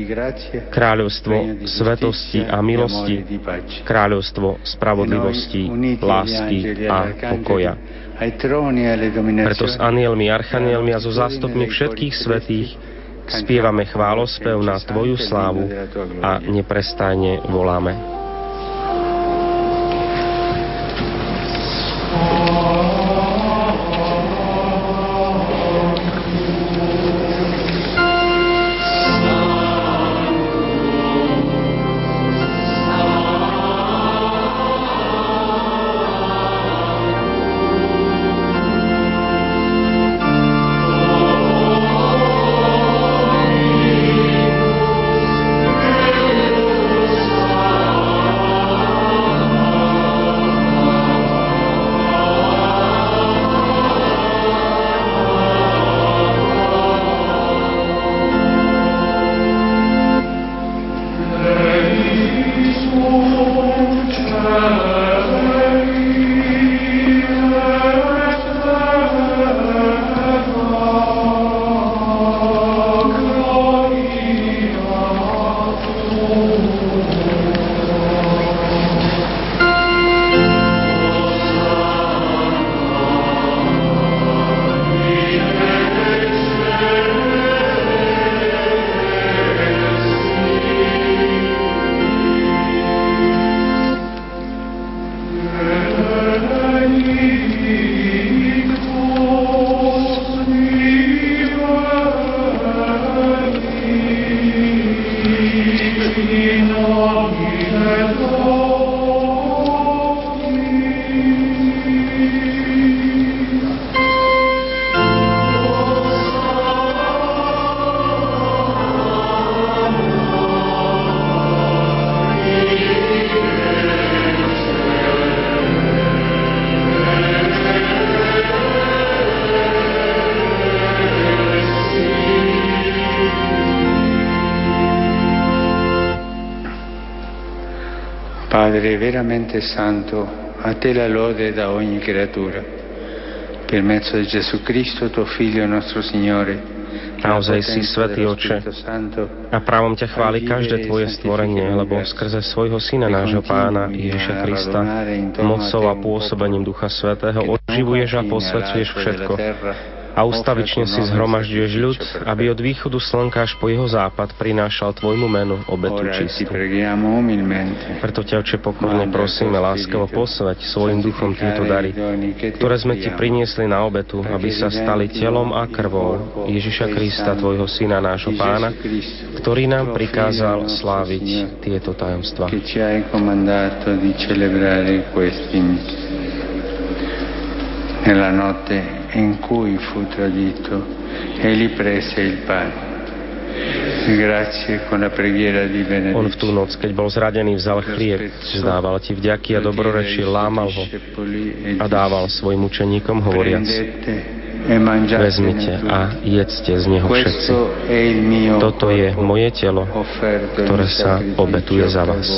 kráľovstvo svetosti a milosti, kráľovstvo spravodlivosti milosti, lásky a pokoja. Preto s anielmi, archanielmi a so zástupmi všetkých svetých spievame chválospev na Tvoju slávu a neprestajne voláme. Padre veramente santo, a te la lode da ogni creatura. Per mezzo di Gesù Cristo, tuo Figlio, nostro Signore, Naozaj si Svetý Oče a právom ťa chváli každé Tvoje stvorenie, lebo skrze svojho Syna, nášho Pána Ježiša Krista, mocou a pôsobením Ducha Svetého oživuješ a posvecuješ všetko, a ustavične si zhromažďuješ ľud, aby od východu slnka až po jeho západ prinášal Tvojmu menu obetu čistú. Preto ťa, Oče, pokorne prosíme láskavo posvať svojim duchom tieto dary, ktoré sme Ti priniesli na obetu, aby sa stali telom a krvou Ježiša Krista, Tvojho Syna, nášho Pána, ktorý nám prikázal sláviť tieto tajomstva. Nella notte in cui fu tradito, egli prese il pane. On v tú noc, keď bol zradený, vzal chlieb, vzdával ti vďaky a dobroreči, lámal ho a dával svojim učeníkom hovoriac. Vezmite a jedzte z neho všetci. Toto je moje telo, ktoré sa obetuje za vás.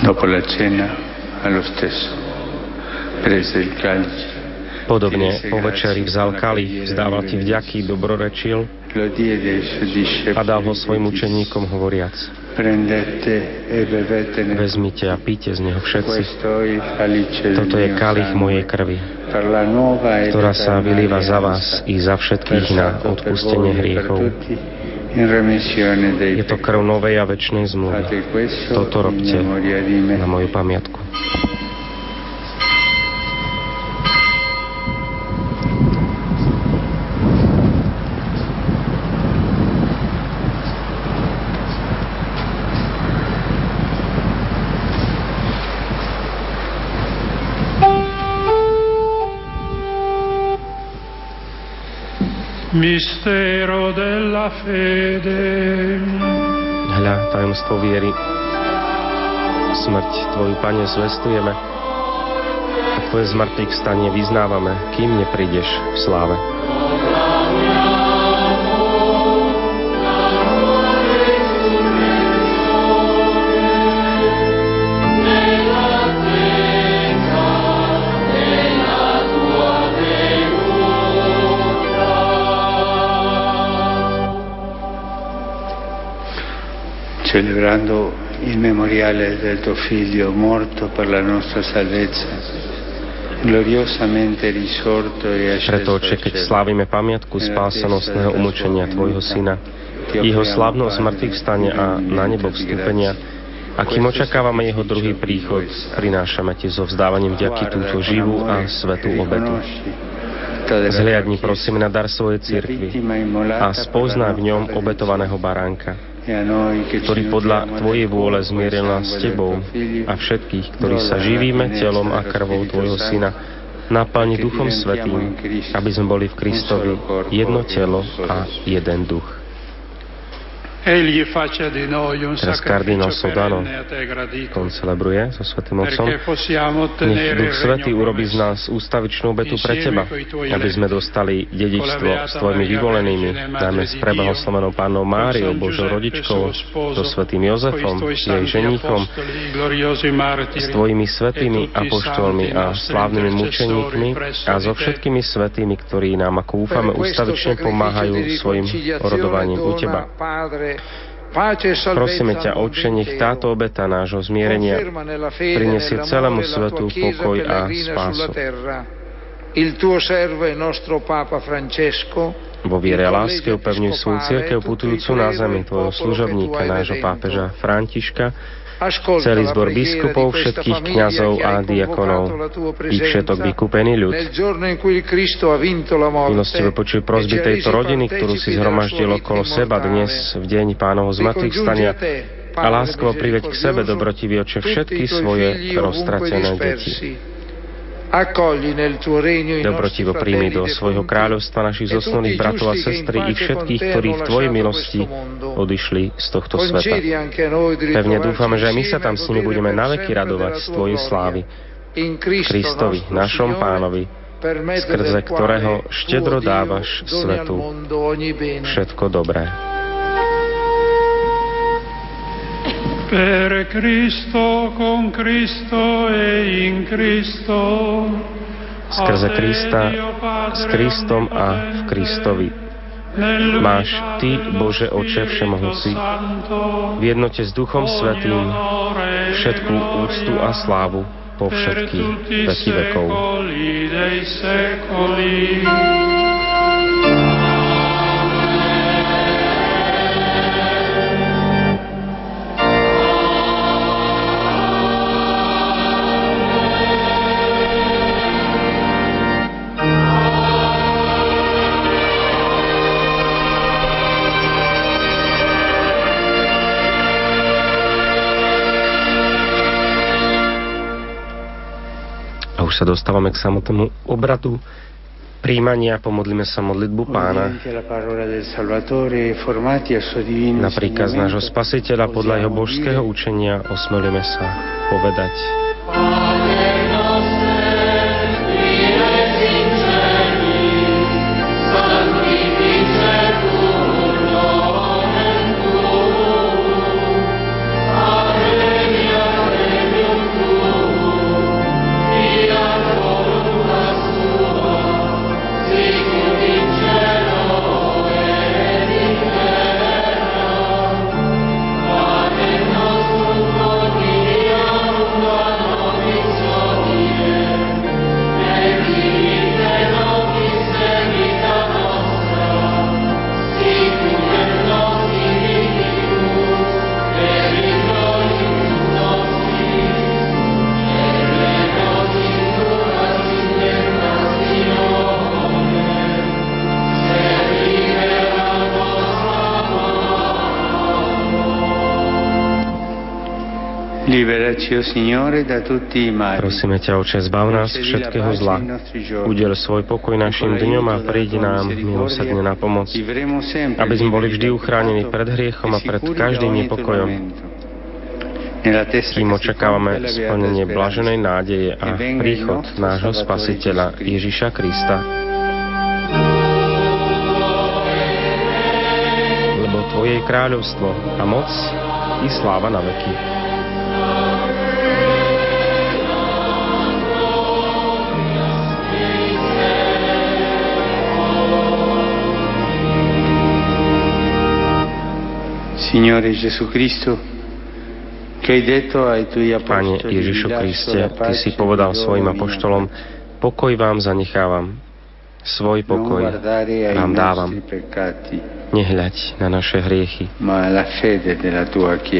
Dopo la cena, allo stesso, prese il calice. Podobne po večeri vzal kalich, vzdával ti vďaky, dobrorečil a dal ho svojim učeníkom hovoriac. Vezmite a píte z neho všetci. Toto je kalich mojej krvi, ktorá sa vylíva za vás i za všetkých na odpustenie hriechov. Je to krv novej a väčšnej zmluvy. Toto robte na moju pamiatku. Mistero della fede. Hľa, tajomstvo viery. Smrť Tvoju, Pane, zvestujeme a Tvoje zmrtvých stanie vyznávame, kým neprídeš v sláve. Celebrando il memoriale del tuo Figlio morto per la nostra salvezza, e Preto, oče, keď slávime pamiatku spásanostného umúčenia Tvojho Syna, jeho slávnosť mŕtvych stane a na nebo vstúpenia, a kým očakávame jeho druhý príchod, prinášame Ti so vzdávaním vďaky túto živú a svetú obetu. Zhliadni prosím na dar svojej cirkvi a spozná v ňom obetovaného baránka ktorý podľa Tvojej vôle zmieril nás s Tebou a všetkých, ktorí sa živíme telom a krvou Tvojho Syna, naplni Duchom Svetým, aby sme boli v Kristovi jedno telo a jeden duch. Teraz kardinál Sodano koncelebruje so Svetým Otcom. Nech Duch Svetý urobí z nás ústavičnú betu pre Teba, aby sme dostali dedičstvo s Tvojimi vyvolenými, najmä s prebahoslovenou Pánom Máriou, Božou rodičkou, so Svetým Jozefom, jej ženíchom, s Tvojimi svetými apoštolmi a slávnymi mučeníkmi a so všetkými svetými, ktorí nám, ako úfame, ústavične pomáhajú svojim orodovaním u Teba. Prosíme ťa, Otče, nech táto obeta nášho zmierenia prinesie celému svetu pokoj a spásu. E vo viere a láske upevňuj svoju církev putujúcu na zemi tvojho služobníka, nášho pápeža Františka, celý zbor biskupov, všetkých kňazov a diakonov. i všetok vykúpený ľud. Milostivo počuj prosby tejto rodiny, ktorú si zhromaždil okolo seba dnes v deň pánovho zmrtvých stania a láskovo priveď k sebe, dobrotivý oče, všetky svoje roztratené deti. Dobrotivo príjmi do svojho kráľovstva našich zosnulých bratov a sestry i všetkých, ktorí v Tvojej milosti odišli z tohto sveta. Pevne dúfame, že aj my sa tam s nimi budeme naveky radovať z Tvojej slávy. Kristovi, našom pánovi, skrze ktorého štedro dávaš svetu všetko dobré. Per Cristo, con Cristo e in Cristo. Skrze Krista, s Kristom a v Kristovi. Máš Ty, Bože Oče Všemohúci, v jednote s Duchom Svetým všetkú úctu a slávu po všetky veky vekov. Sa dostávame k samotnému obratu príjmania, pomodlíme sa modlitbu pána na príkaz nášho spasiteľa podľa jeho božského učenia osmelujeme sa povedať. Prosíme ťa, Oče, zbav nás všetkého zla. Udel svoj pokoj našim dňom a príď nám milosrdne na pomoc, aby sme boli vždy uchránení pred hriechom a pred každým nepokojom. Kým očakávame splnenie blaženej nádeje a príchod nášho Spasiteľa Ježiša Krista. Lebo Tvoje kráľovstvo a moc i sláva na veky. Pane Ježišu Kriste, Ty si povedal svojim apoštolom, pokoj vám zanechávam, svoj pokoj vám dávam. Nehľaď na naše hriechy,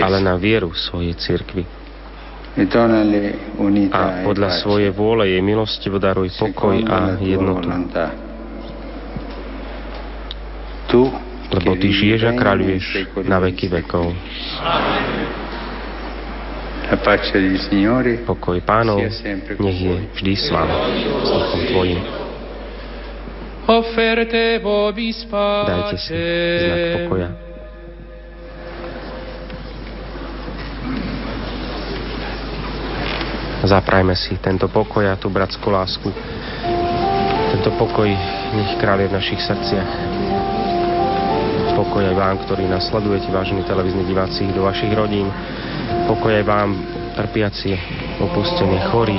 ale na vieru svojej cirkvi. E a podľa svojej vôle jej milosti daruj pokoj a jednotu. Tu lebo Ty žiješ a kráľuješ na veky vekov. Pokoj pánov nech je vždy s vami, s duchom Tvojim. Dajte si znak pokoja. Zaprajme si tento pokoj a tú bratskú lásku. Tento pokoj nech kráľuje v našich srdciach pokoj aj vám, ktorí nasledujete, vážení televízni diváci, do vašich rodín. Pokoj vám, trpiaci, opustení, chorí,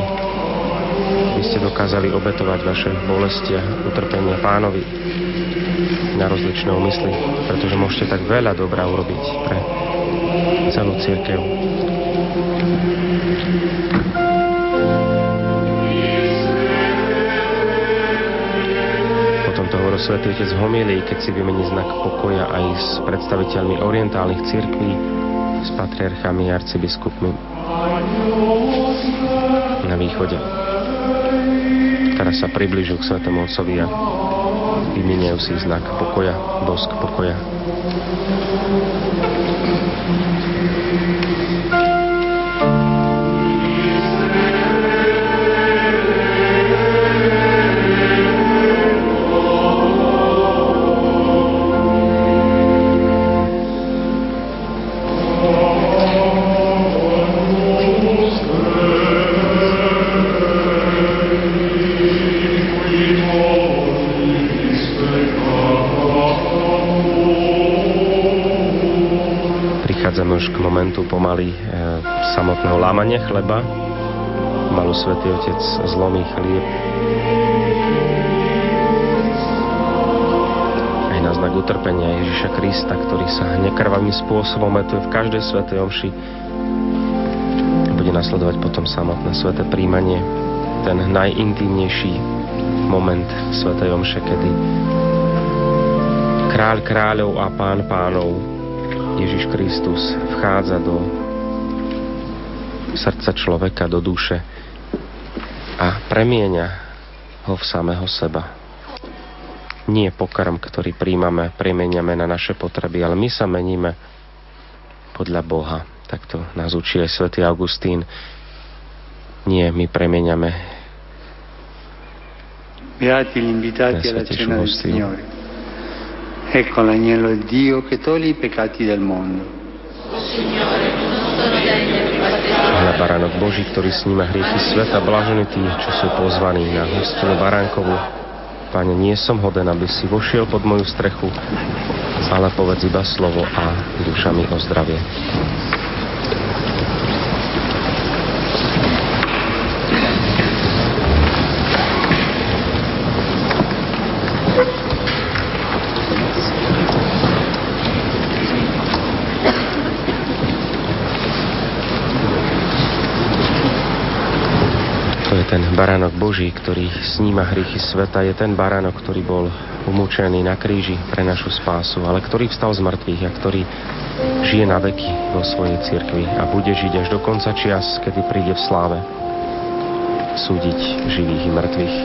aby ste dokázali obetovať vaše bolesti a utrpenia pánovi na rozličné úmysly, pretože môžete tak veľa dobrá urobiť pre celú církev. Svätý Otec v keď si vymení znak pokoja aj s predstaviteľmi orientálnych cirkví, s patriarchami a arcibiskupmi na východe. Teraz sa približujú k Svetému Otcovi a vymieňajú si znak pokoja, bosk pokoja. momentu pomaly e, samotného lámania chleba. Malú Svetý Otec zlomí chlieb. Aj na znak utrpenia Ježiša Krista, ktorý sa nekrvavým spôsobom metuje v každej Svetej Omši. Bude nasledovať potom samotné Sveté príjmanie, ten najintímnejší moment Svetej Omše, kedy kráľ kráľov a pán pánov Ježiš Kristus vchádza do srdca človeka, do duše a premieňa ho v samého seba. Nie pokrm, ktorý príjmame, premieňame na naše potreby, ale my sa meníme podľa Boha. Takto nás učí aj svätý Augustín. Nie, my premieňame Beati gli invitati alla cena del Signore. Ecco l'agnello di Dio che toglie i peccati del mondo. Na baránok Boží, ktorý sníma hriechy sveta, blažení tí, čo sú pozvaní na hostinu baránkovu. Pane, nie som hoden, aby si vošiel pod moju strechu, ale povedz iba slovo a duša mi ozdravie. ten baránok Boží, ktorý sníma hriechy sveta, je ten baránok, ktorý bol umúčený na kríži pre našu spásu, ale ktorý vstal z mŕtvych a ktorý žije na veky vo svojej cirkvi a bude žiť až do konca čias, kedy príde v sláve súdiť živých i mŕtvych.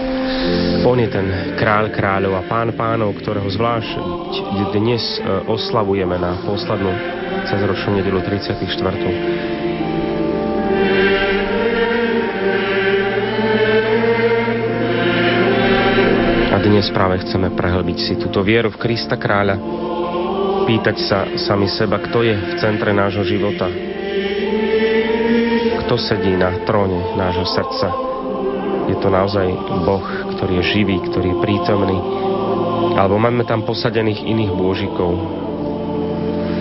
On je ten kráľ kráľov a pán pánov, ktorého zvlášť dnes e, oslavujeme na poslednú cezročnú nedelu 34 dnes práve chceme prehlbiť si túto vieru v Krista kráľa, pýtať sa sami seba, kto je v centre nášho života, kto sedí na tróne nášho srdca. Je to naozaj Boh, ktorý je živý, ktorý je prítomný, alebo máme tam posadených iných bôžikov,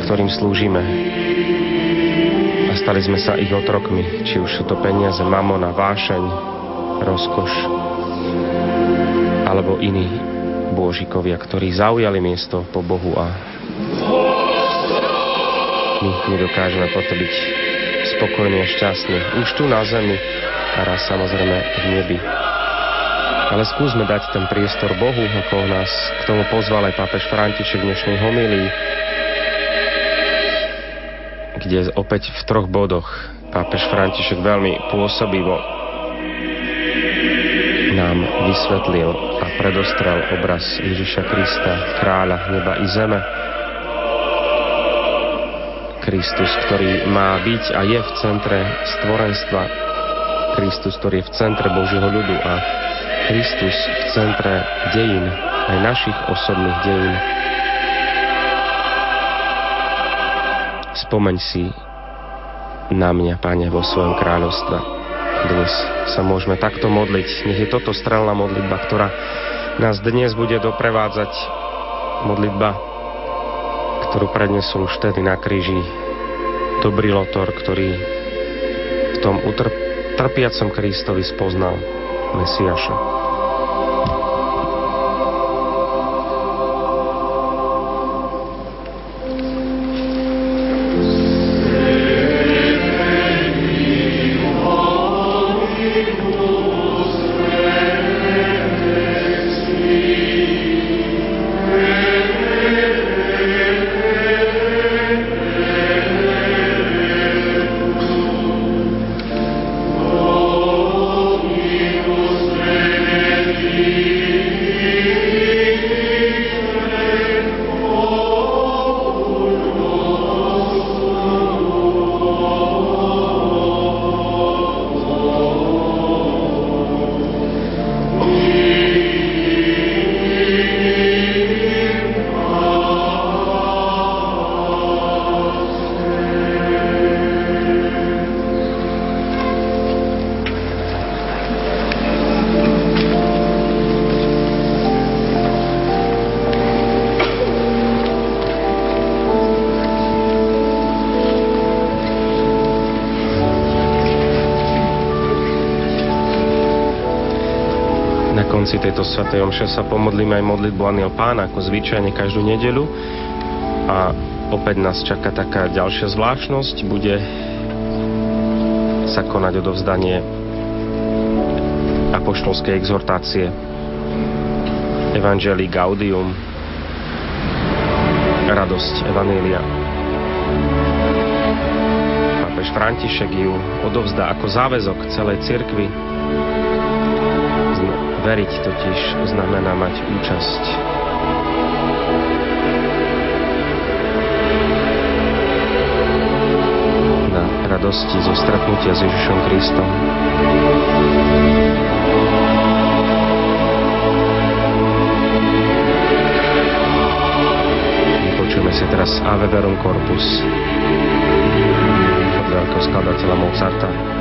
ktorým slúžime. A stali sme sa ich otrokmi, či už sú to peniaze, mamona, vášeň, rozkoš, alebo iní bôžikovia, ktorí zaujali miesto po Bohu a my nedokážeme potom byť spokojní a šťastní. Už tu na zemi a raz samozrejme v nebi. Ale skúsme dať ten priestor Bohu, ako nás k tomu pozval aj pápež František v dnešnej homílii, kde opäť v troch bodoch pápež František veľmi pôsobivo nám vysvetlil predostrel obraz Ježiša Krista, kráľa neba i zeme. Kristus, ktorý má byť a je v centre stvorenstva. Kristus, ktorý je v centre Božieho ľudu a Kristus v centre dejín, aj našich osobných dejín. Spomeň si na mňa, Pane, vo svojom kráľovstve. Dnes sa môžeme takto modliť. Nech je toto strelná modlitba, ktorá nás dnes bude doprevádzať modlitba, ktorú prednesol už vtedy na kríži dobrý lotor, ktorý v tom utrpiacom Kristovi spoznal Mesiaša. Tejto svatej omše sa pomodlíme aj modlitbu Aniel Pána, ako zvyčajne každú nedelu. A opäť nás čaká taká ďalšia zvláštnosť. Bude sa konať odovzdanie apoštolskej exhortácie Evangelii Gaudium radosť Evanília. Pápež František ju odovzdá ako záväzok celej cirkvi Veriť totiž znamená mať účasť. Na radosti zo stretnutia s Ježišom Kristom. Vypočujeme si teraz Ave Verum Corpus podľa skladateľa Mozarta.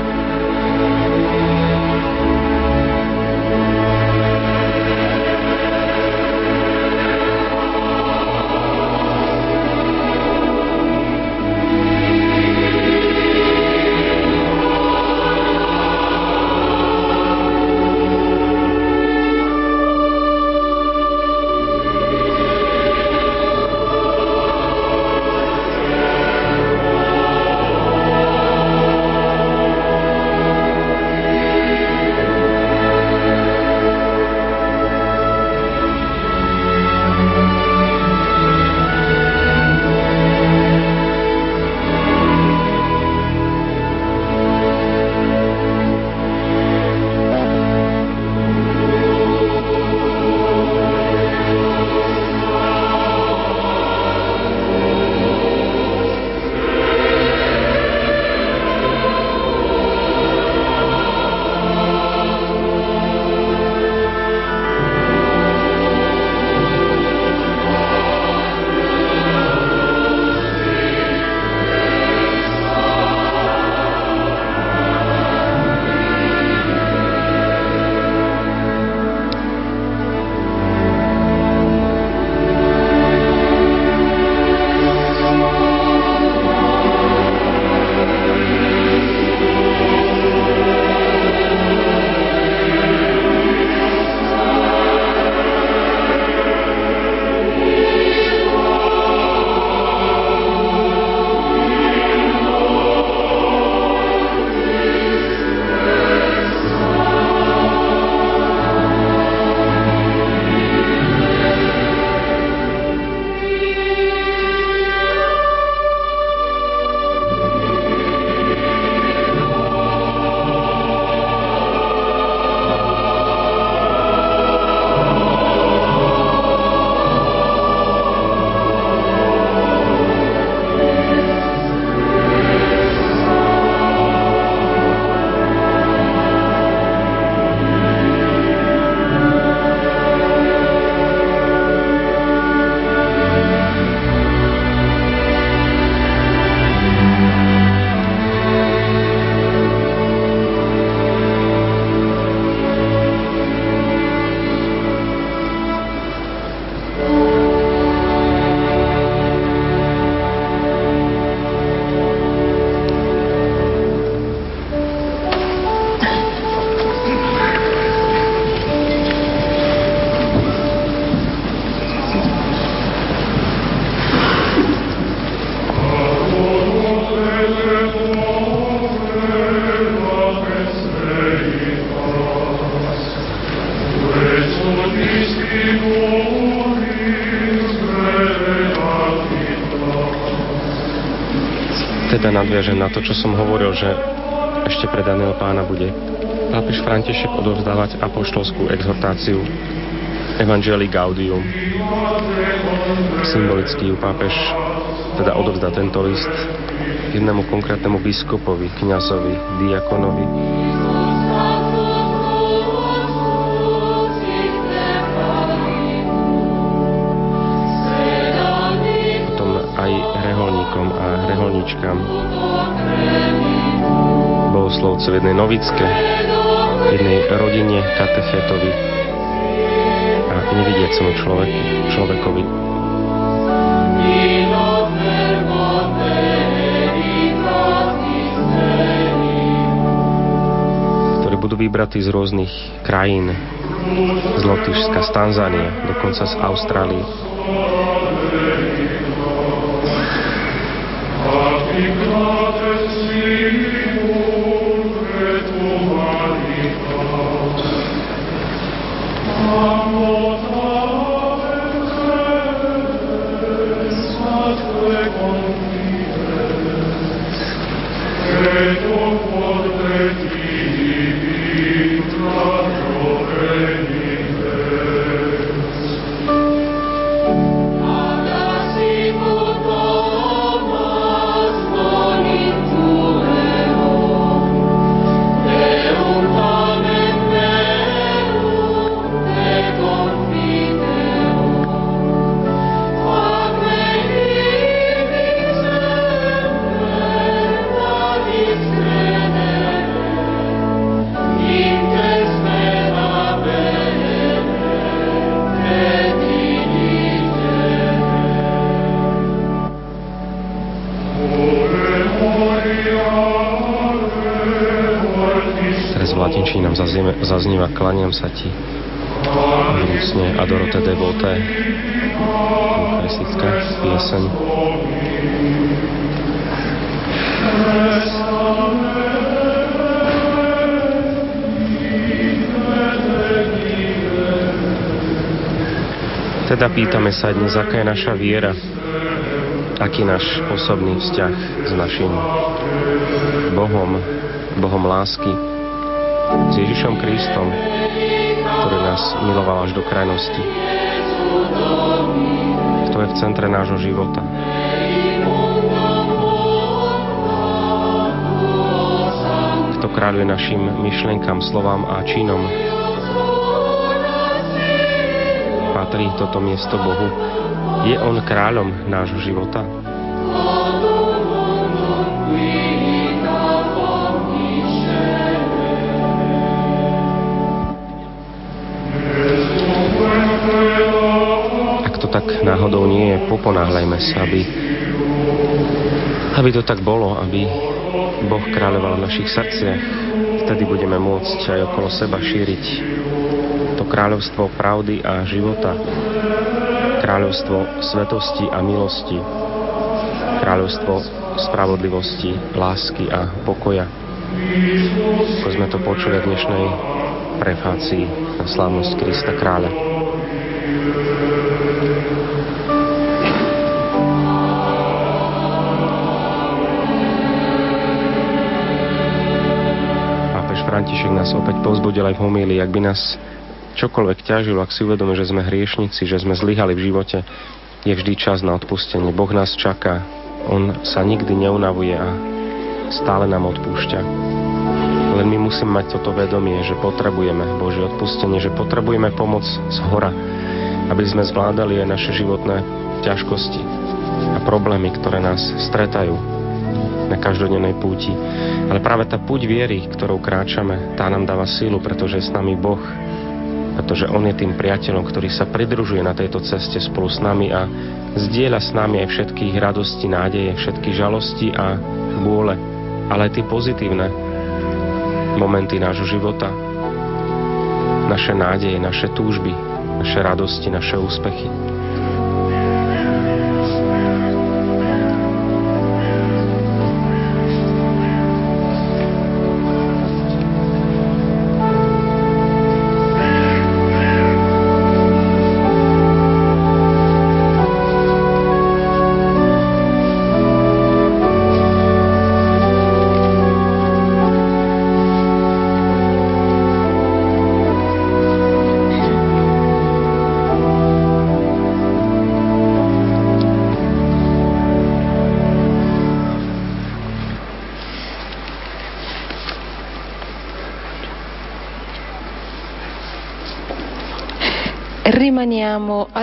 Nadviažem na to, čo som hovoril, že ešte pred daného pána bude pápež František odovzdávať apoštolskú exhortáciu Evangelii Gaudium. Symbolicky ju pápež teda odovzdá tento list jednému konkrétnemu biskupovi, kňazovi, diakonovi, reholníkom a reholníčkam, bohoslovcov, jednej novické, jednej rodine katechetovi a nevidiacemu človeku, človekovi. ktorí budú vybratí z rôznych krajín, z Lotyšska, z Tanzánie, dokonca z Austrálie. Because zaznieva, klaniam sa ti. Vrúcne Adorote Devote, eucharistická pieseň. Teda pýtame sa dnes, aká je naša viera, aký náš osobný vzťah s našim Bohom, Bohom lásky, Ježišom Kristom, ktorý nás miloval až do krajnosti. Kto je v centre nášho života. Kto kráľuje našim myšlenkám, slovám a činom. Patrí toto miesto Bohu. Je On kráľom nášho života? Poponáhľajme sa, aby, aby to tak bolo, aby Boh kráľoval v našich srdciach. Vtedy budeme môcť aj okolo seba šíriť to kráľovstvo pravdy a života, kráľovstvo svetosti a milosti, kráľovstvo spravodlivosti, lásky a pokoja. Ako sme to počuli v dnešnej prefácii na slávnosť Krista kráľa. František nás opäť povzbudil aj v homílii, ak by nás čokoľvek ťažilo, ak si uvedome, že sme hriešnici, že sme zlyhali v živote, je vždy čas na odpustenie. Boh nás čaká, On sa nikdy neunavuje a stále nám odpúšťa. Len my musíme mať toto vedomie, že potrebujeme Božie odpustenie, že potrebujeme pomoc z hora, aby sme zvládali aj naše životné ťažkosti a problémy, ktoré nás stretajú na každodennej púti. Ale práve tá púť viery, ktorou kráčame, tá nám dáva sílu, pretože je s nami Boh, pretože On je tým priateľom, ktorý sa pridružuje na tejto ceste spolu s nami a zdieľa s nami aj všetkých radosti, nádeje, všetky žalosti a bôle, ale aj tie pozitívne momenty nášho života, naše nádeje, naše túžby, naše radosti, naše úspechy.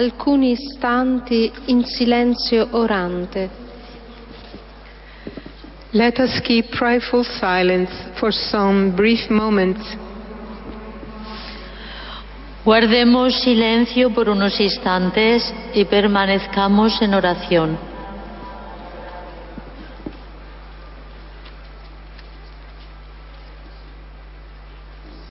Alcuni istanti in silenzio orante. Let us keep prayerful silence for some brief moments. Guardemos silencio por unos instantes y permanezcamos en oración.